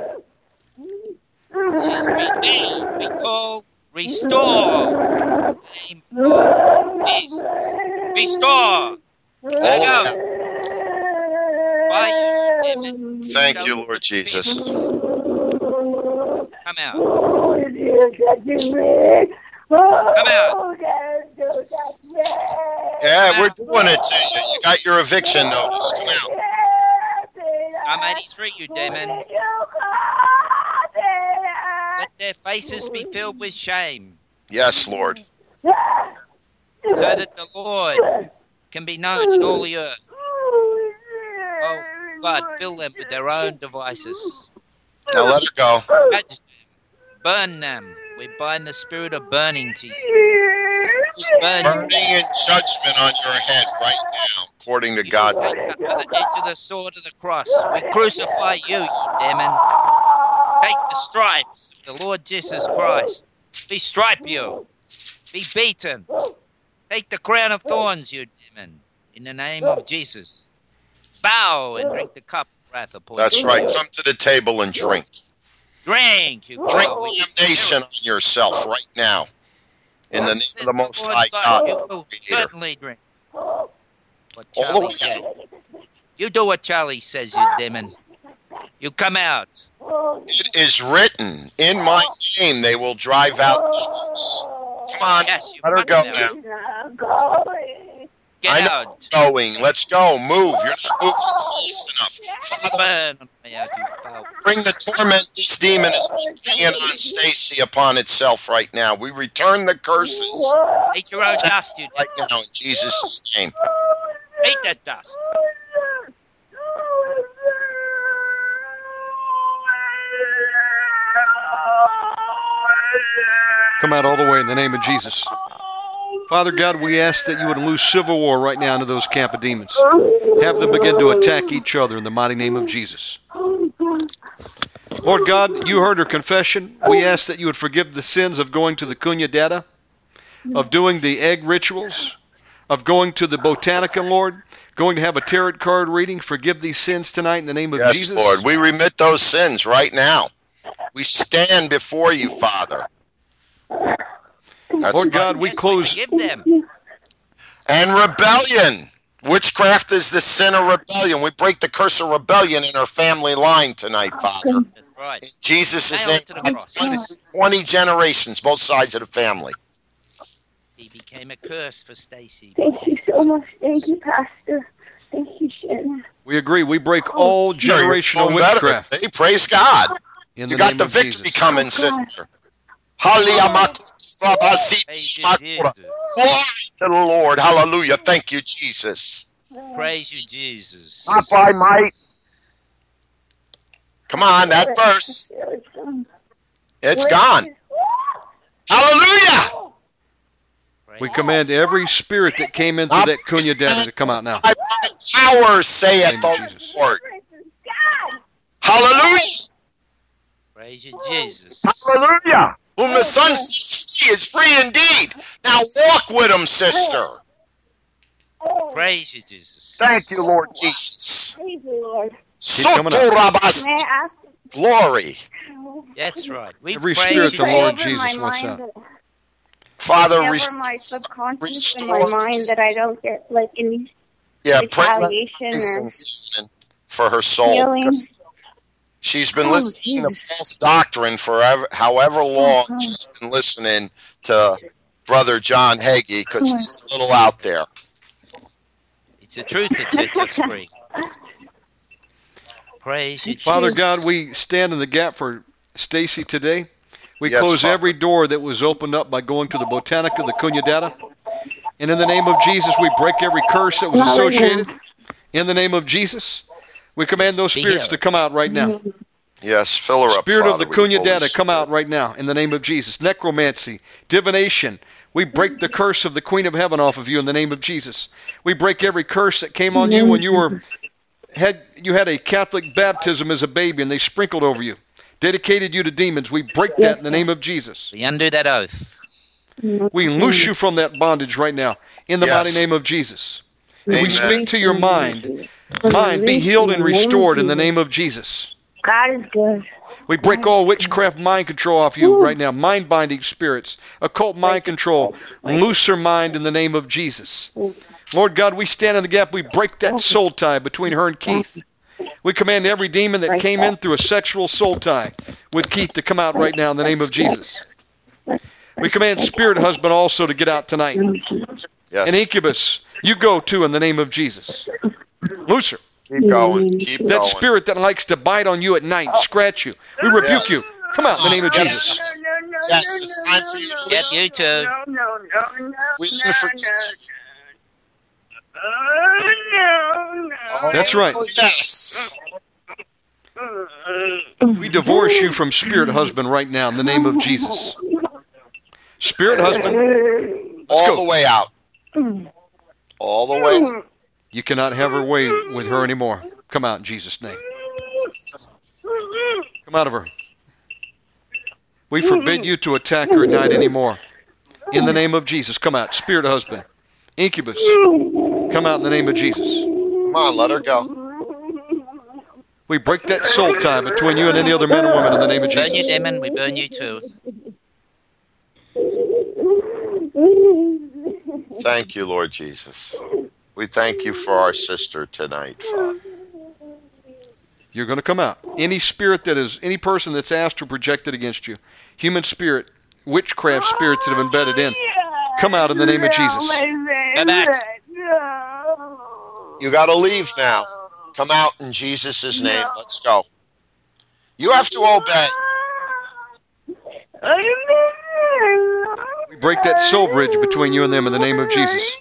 She's redeemed. We call restore. Name of Jesus. Restore. Let go. Why demon? Thank you, Lord Jesus. Come out. Come out. Yeah, we're doing it to you. You got your eviction notice. Come out. Psalm 83, you demon. Let their faces be filled with shame, Yes, Lord. so that the Lord can be known in all the earth. Oh, God, fill them with their own devices. Now let her go. Burn them. We bind the spirit of burning to you. Burn you. Burning in judgment on your head right now, according to God's. By the edge of the sword of the cross, we crucify you, you demon. Take the stripes of the Lord Jesus Christ. Be stripe you. Be beaten. Take the crown of thorns, you demon, in the name of Jesus. Bow and drink the cup of wrath upon That's right. Come to the table and drink. Drink, you Drink damnation on yourself right now. In the name of the Most High God, God. You will certainly drink. All the way. You do what Charlie says, you demon. You come out. It is written, in my name they will drive out demons. Come on, Yes, let her go now. Get I know. out. Going, let's go. Move. You're not moving fast enough. Father, Burn me out, you foul. bring the torment this demon is bringing on Stacy upon itself right now. We return the curses Eat your own dust, you right now in Jesus' name. Eat that dust. Come out all the way in the name of Jesus. Father God, we ask that you would loose civil war right now into those camp of demons. Have them begin to attack each other in the mighty name of Jesus. Lord God, you heard her confession. We ask that you would forgive the sins of going to the curandera, of doing the egg rituals, of going to the Botanica, Lord, going to have a tarot card reading. Forgive these sins tonight in the name of Yes, Jesus. Lord. We remit those sins right now. We stand before you, Father. That's Lord God, we close. Forgive them. And rebellion. Witchcraft is the sin of rebellion. We break the curse of rebellion in our family line tonight, Father. Right. In Jesus' Nail name, to 20, 20 generations, both sides of the family. He became a curse for Stacy. Thank you so much. Thank you, Pastor. Thank you, Shannon. We agree. We break oh, all generational doing witchcraft. Hey, praise God. In You the got the victory Jesus. coming, oh, sister. Hallelujah. Praise you, Jesus. Glory to the Lord. Hallelujah. Thank you, Jesus. Praise you, Jesus. Not by might. Come on, that verse. It's gone. Hallelujah. We command every spirit that came into that curandera to come out now. By power, saith the Lord. Hallelujah. Praise you, Jesus. Hallelujah. Whom the oh, Son sets free is free indeed. Now walk with him, sister. Oh. Oh. Praise you, Jesus. Thank you, Lord Jesus. Praise the Lord. coming up. Sotorabas. May I ask Glory. That's right. We Every praise spirit the Lord Jesus my wants out. Father, pray over my subconscious and my mind that I don't get like any yeah, pray retaliation for her soul. healing. because She's been Oh, listening to false doctrine forever, however long God. she's been listening to Brother John Hagee because he's a little out there. It's the truth that sets us free. Praise you, Father Jesus. God, we stand in the gap for Stacy today. We Yes, close Father. every door that was opened up by going to the Botanica, the curandera. And in the name of Jesus, we break every curse that was associated. In the name of Jesus, we command those spirits to come out right now. Yes, fill her up. Spirit Father, of the with your Cunha Holy Data, come out right now in the name of Jesus. Necromancy, divination. We break the curse of the Queen of Heaven off of you in the name of Jesus. We break every curse that came on you when you were had you had a Catholic baptism as a baby and they sprinkled over you, dedicated you to demons. We break that in the name of Jesus. We undo that oath. We loose you from that bondage right now in the Yes. mighty name of Jesus. Amen. We speak to your mind. Mind, be healed and restored in the name of Jesus. God is good. We break all witchcraft mind control off you right now. Mind binding spirits, occult mind control. Loose her mind in the name of Jesus. Lord God, we stand in the gap. We break that soul tie between her and Keith. We command every demon that came in through a sexual soul tie with Keith to come out right now in the name of Jesus. We command spirit husband also to get out tonight. Yes. And incubus, you go too in the name of Jesus. Loose her. Keep going. Keep That going. spirit that likes to bite on you at night, oh. scratch you. We rebuke Yes. you. Come out in the name of Yes. Jesus. Yes, it's time for you to Yep, leave. you too. We didn't forget you. That's right. Oh, yes. We divorce you from spirit husband right now in the name of Jesus. Spirit husband, All go. the way out. All the way. You cannot have her way with her anymore. Come out in Jesus' name. Come out of her. We forbid you to attack her at night anymore. In the name of Jesus, come out. Spirit husband, incubus, come out in the name of Jesus. Come on, let her go. We break that soul tie between you and any other man or woman in the name of Jesus. Burn you, Jesus. demon. We burn you too. Thank you, Lord Jesus. We thank you for our sister tonight, Father. You're going to come out. Any spirit that is, any person that's asked or projected against you, human spirit, witchcraft spirits that have embedded in, come out in the name of Jesus. Go back. You got to leave now. Come out in Jesus' name. Let's go. You have to obey. We break that soul bridge between you and them in the name of Jesus.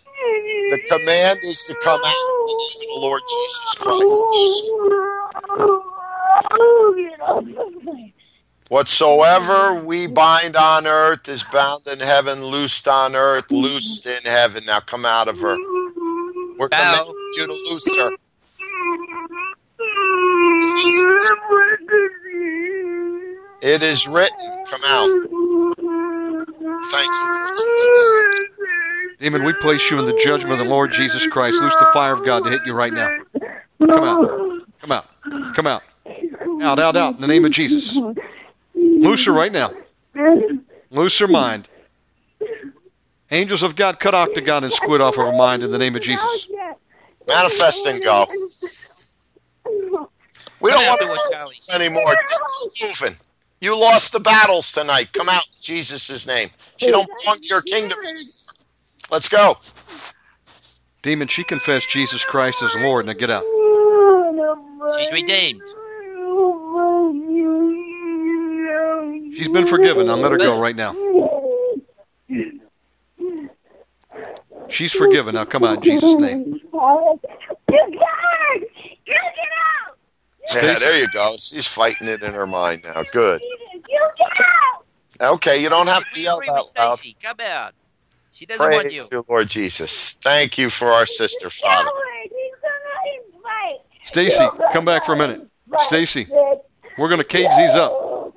The command is to come out in the name of the Lord Jesus Christ. Whatsoever we bind on earth is bound in heaven, loosed on earth, loosed in heaven. Now come out of her. We're commanding you to loose her. It is written. Come out. Thank you, Lord Jesus. Demon, we place you in the judgment of the Lord Jesus Christ. Loose the fire of God to hit you right now. Come out. Come out. Come out. Out, out, out in the name of Jesus. Loose her right now. Loose her mind. Angels of God, cut octagon and squid off of her mind in the name of Jesus. Manifest and go. We don't want to to us, work anymore. Just keep moving. You lost the battles tonight. Come out in Jesus' name. She don't belong to your kingdom. Let's go. Demon, she confessed Jesus Christ as Lord. Now get out. She's redeemed. She's been forgiven. I'll let her go right now. She's forgiven. Now come on, Jesus' name. Yeah, there you go. She's fighting it in her mind now. Good. Okay, you don't have to yell out loud. Come out. She doesn't want you. Praise you, Lord Jesus. Thank you for our sister, Father. Stacy, come back for a minute. Stacy, we're going to cage these up.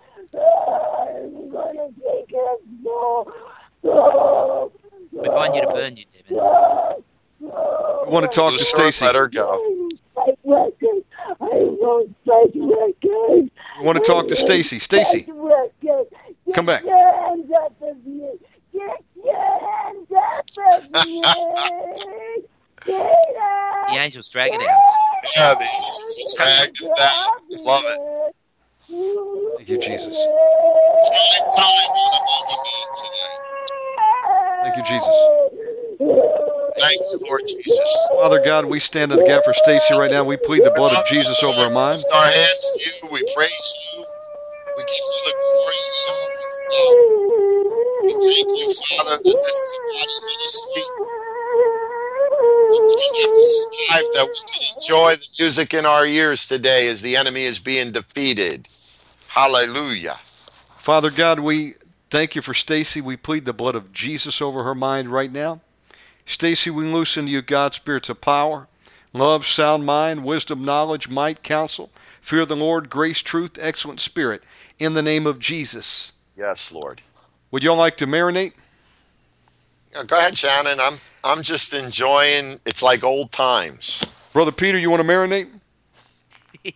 We want you to burn you, demon. We want to talk to Loose Stacy. Let her go. We want to talk to Stacy. Stacy, come back. The angels drag it out. Yeah, the angels drag that. Love it. Thank you, Jesus. Find time on a Mega Meet today. Thank you, Jesus. Thank you, Lord Jesus. Father God, we stand in the gap for Stacy right now. We plead the blood of Jesus over her mind. Lift our hands to you. We praise music in our ears today as the enemy is being defeated. Hallelujah. Father God, we thank you for Stacy. We plead the blood of Jesus over her mind right now. Stacy, we loosen to you God's spirits of power, love, sound mind, wisdom, knowledge, might, counsel, fear of the Lord, grace, truth, excellent spirit, in the name of Jesus. Yes, Lord. Would y'all like to marinate? Go ahead, Shannon. I'm I'm just enjoying. It's like old times. Brother Peter, you want to marinate? hey,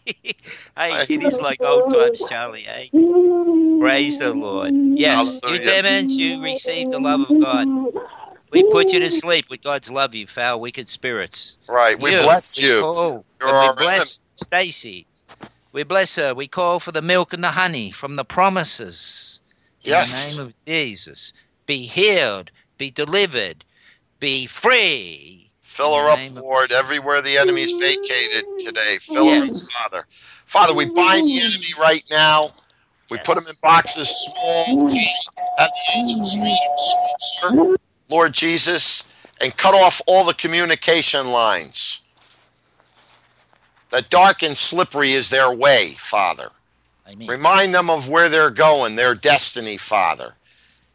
it is like old times, Charlie, eh? Praise the Lord. Yes, you Hallelujah. demons, you received the love of God. We put you to sleep with God's love, you foul, wicked spirits. Right. We You, bless we you. call- You're our we bless Stacy. We bless her. We call for the milk and the honey from the promises. Yes. In the name of Jesus. Be healed, be delivered, be free. Fill her up, Lord, everywhere the enemy's vacated today. Fill her up, Father. Father, we bind the enemy right now. We put him in boxes small, tight, have the angels sir, Lord Jesus, and cut off all the communication lines. That dark and slippery is their way, Father. Amen. Remind them of where they're going, their destiny, Father.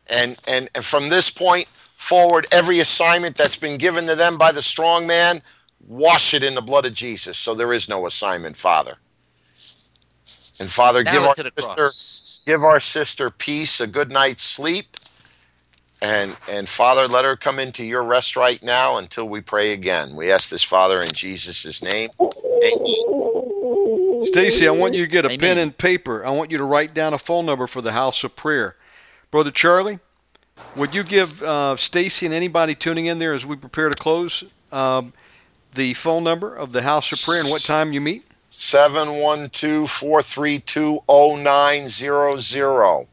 And, and, and from this point forward, every assignment that's been given to them by the strong man, wash it in the blood of Jesus. So there is no assignment, Father. And Father, give our it to the sister cross. give our sister peace, a good night's sleep. And and Father, let her come into your rest right now until we pray again. We ask this, Father, in Jesus' name. Amen. Stacy, I want you to get a Amen. pen and paper. I want you to write down a phone number for the House of Prayer. Brother Charlie, would you give uh, Stacy and anybody tuning in there as we prepare to close um, the phone number of the House of Prayer and what time you meet? 712-432-0900.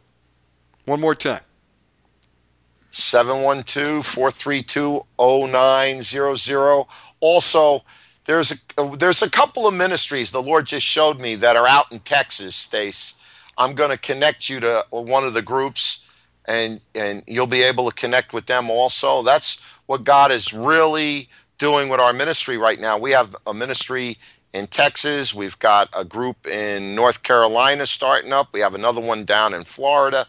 One more time. 712-432-0900. Also, there's a there's a couple of ministries the Lord just showed me that are out in Texas, Stace. I'm going to connect you to one of the groups and and you'll be able to connect with them also. That's what God is really doing with our ministry right now. We have a ministry in Texas, we've got a group in North Carolina starting up. We have another one down in Florida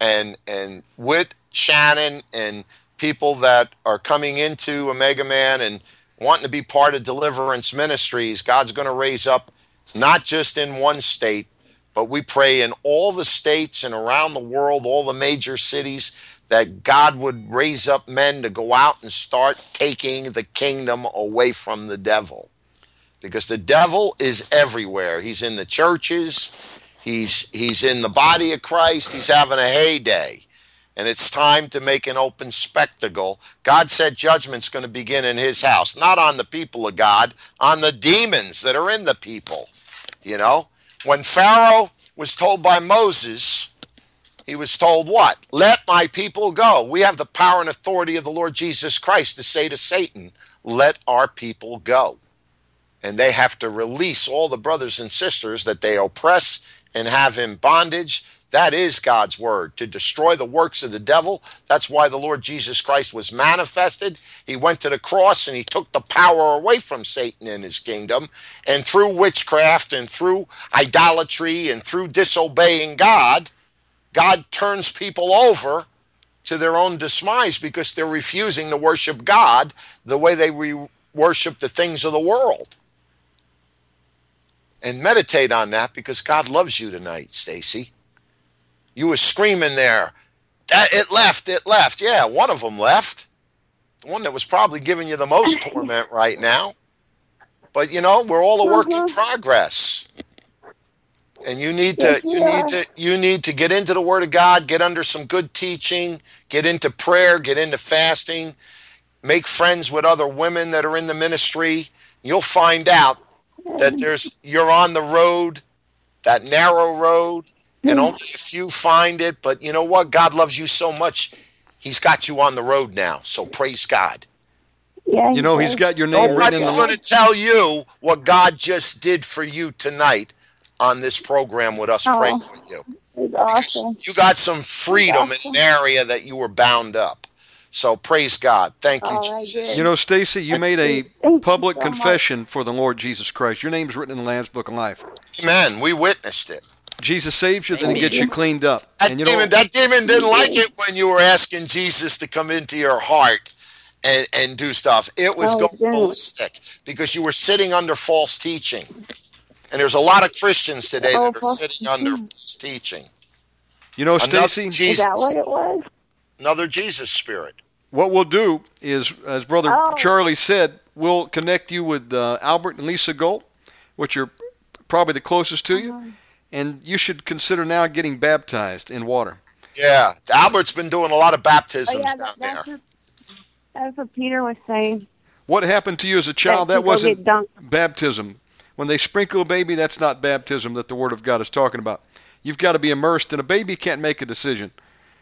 and and with Shannon and people that are coming into Omega Man and wanting to be part of Deliverance Ministries, God's going to raise up not just in one state, but we pray in all the states and around the world, all the major cities, that God would raise up men to go out and start taking the kingdom away from the devil. Because the devil is everywhere. He's in the churches, he's he's in the body of Christ, he's having a heyday. And it's time to make an open spectacle. God said judgment's going to begin in his house, not on the people of God, on the demons that are in the people. You know, when Pharaoh was told by Moses, he was told what? Let my people go. We have the power and authority of the Lord Jesus Christ to say to Satan, let our people go. And they have to release all the brothers and sisters that they oppress and have in bondage. That is God's word to destroy the works of the devil. That's why the Lord Jesus Christ was manifested. He went to the cross and he took the power away from Satan and his kingdom. And through witchcraft and through idolatry and through disobeying God, God turns people over to their own demise because they're refusing to worship God the way they re- worship the things of the world. And meditate on that because God loves you tonight, Stacy. You were screaming there, that it left, it left. Yeah, one of them left. The one that was probably giving you the most torment right now. But you know, we're all a work in uh-huh. progress. And you need to you need to you need to get into the word of God, get under some good teaching, get into prayer, get into fasting, make friends with other women that are in the ministry. You'll find out that there's you're on the road, that narrow road, and only a few find it. But you know what? God loves you so much, He's got you on the road now. So praise God. Yeah. You know, He's got your name oh, written in Nobody's going to tell you what God just did for you tonight on this program with us Oh. praying with you. It's awesome. You got some freedom in an area that you were bound up. So praise God. Thank you, Oh, Jesus. You know, Stacy, you made a public so much. confession for the Lord Jesus Christ. Your name's written in the Lamb's Book of Life. Amen. We witnessed it. Jesus saves you, then he gets you cleaned up. That And you know, demon, that demon didn't like it when you were asking Jesus to come into your heart and, and do stuff. It was Oh, going ballistic because you were sitting under false teaching. And there's a lot of Christians today Oh, that are false sitting under false teaching. you know, Another Stacy, Is that what it was? another Jesus spirit. what we'll do is, as Brother Oh. Charlie said, we'll connect you with uh, Albert and Lisa Galt, which are probably the closest to you, Uh-huh. And you should consider now getting baptized in water. Yeah, Albert's been doing a lot of baptisms Oh, yeah, down that, there. that's, what, that's what Peter was saying. What happened to you as a child? that That wasn't baptism. When they sprinkle a baby, that's not baptism that the Word of God is talking about. You've got to be immersed, and a baby can't make a decision.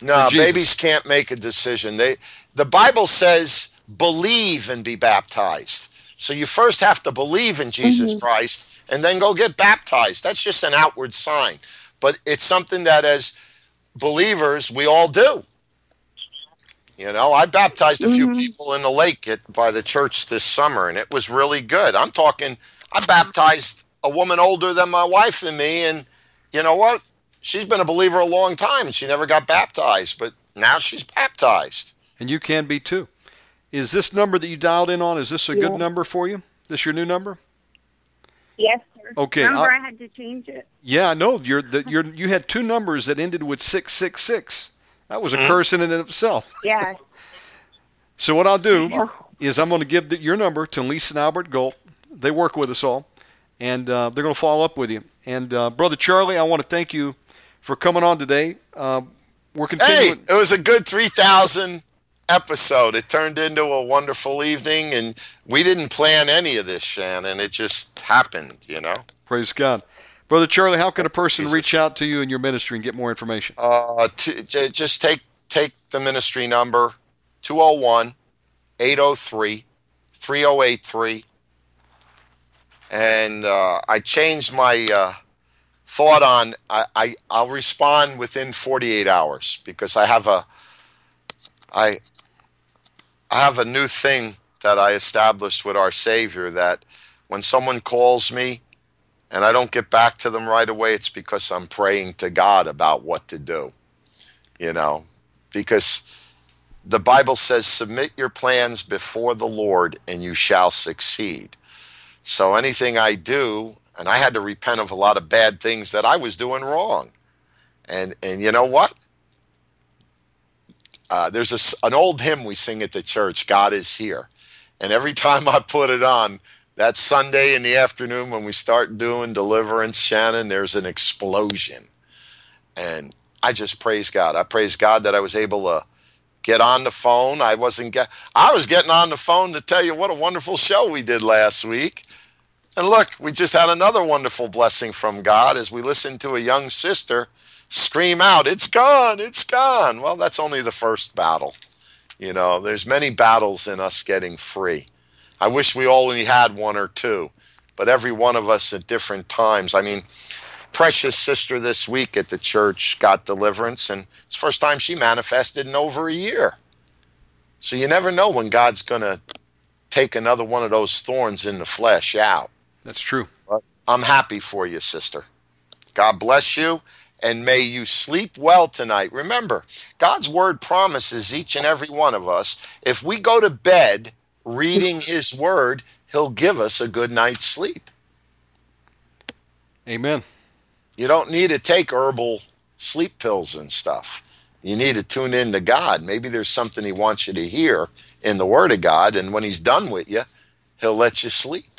No, babies can't make a decision. They the Bible says believe and be baptized. So you first have to believe in Jesus mm-hmm. Christ and then go get baptized. That's just an outward sign. But it's something that as believers we all do. You know, I baptized a few mm-hmm. people in the lake at, by the church this summer and it was really good. I'm talking I baptized a woman older than my wife and me and you know what? she's been a believer a long time and she never got baptized, but now she's baptized. And you can be too. Is this number that you dialed in on, is this a good number for you? This your new number? Yes, sir. Okay, Remember, I'll- I had to change it. Yeah, I know. You're the, you're, you had two numbers that ended with 666. That was a Mhm. curse in and of itself. Yeah. So what I'll do is I'm going to give the, your number to Lisa and Albert Galt. They work with us all, and uh, they're going to follow up with you. And uh, brother Charlie, I want to thank you for coming on today. Uh, we're continuing. Hey, it was a good 3,000 episode. It turned into a wonderful evening, and we didn't plan any of this, Shannon. It just happened, you know? Praise God, brother Charlie. How can a person Jesus. reach out to you in your ministry and get more information? Uh, to, j- just take take the ministry number 201 803 3083. And uh, I changed my uh, thought on I, I I'll respond within 48 hours because I have a I I have a new thing that I established with our Savior that when someone calls me and I don't get back to them right away, it's because I'm praying to God about what to do. You know, because the Bible says, submit your plans before the Lord and you shall succeed. So anything I do, and I had to repent of a lot of bad things that I was doing wrong. And, and you know what? Uh, there's a an old hymn we sing at the church, God is here. And every time I put it on, that Sunday in the afternoon when we start doing deliverance, Shannon, there's an explosion. And I just praise God. I praise God that I was able to get on the phone. I wasn't get I was getting on the phone to tell you what a wonderful show we did last week. And look, we just had another wonderful blessing from God as we listened to a young sister scream out, "It's gone, it's gone." Well, that's only the first battle. You know, there's many battles in us getting free. I wish we only had one or two, but every one of us at different times. I mean, precious sister this week at the church got deliverance, and it's the first time she manifested in over a year. So you never know when God's going to take another one of those thorns in the flesh out. That's true. I'm happy for you, sister. God bless you, and may you sleep well tonight. Remember, God's word promises each and every one of us if we go to bed reading his word, he'll give us a good night's sleep. Amen. You don't need to take herbal sleep pills and stuff. You need to tune in to God. Maybe there's something He wants you to hear in the Word of God, and when He's done with you, He'll let you sleep.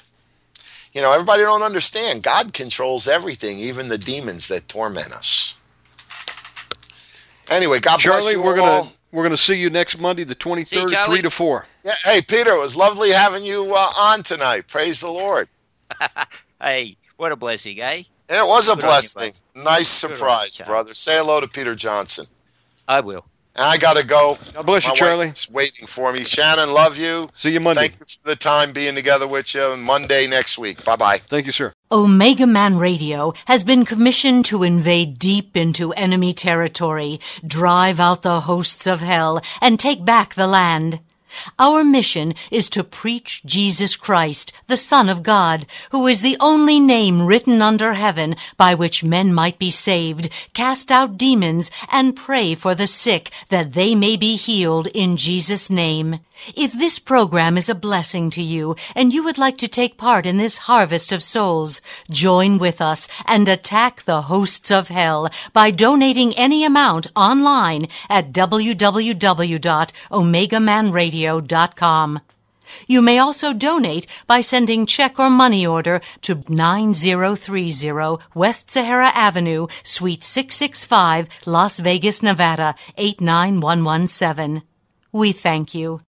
You know, everybody don't understand. God controls everything, even the demons that torment us. Anyway, God bless Charlie, you we're all. gonna we're gonna see you next Monday, the twenty third, Charlie. three to four. Yeah, hey, Peter, it was lovely having you uh, on tonight. Praise the Lord. Hey, what a blessing, eh? It was a Good on you, blessing. nice Good on you, surprise, brother. Say hello to Peter Johnson. I will. I got to go. God bless you, My Charlie. It's waiting for me. Shannon, love you. See you Monday. Thank you for the time being together with you. Monday next week. Bye bye. Thank you, sir. Omega Man Radio has been commissioned to invade deep into enemy territory, drive out the hosts of hell, and take back the land. Our mission is to preach Jesus Christ, the Son of God, who is the only name written under heaven by which men might be saved, cast out demons, and pray for the sick that they may be healed in Jesus' name. If this program is a blessing to you and you would like to take part in this harvest of souls, join with us and attack the hosts of hell by donating any amount online at www.omegamanradio.com. You may also donate by sending check or money order to 9030 West Sahara Avenue, Suite 665, Las Vegas, Nevada 89117. We thank you.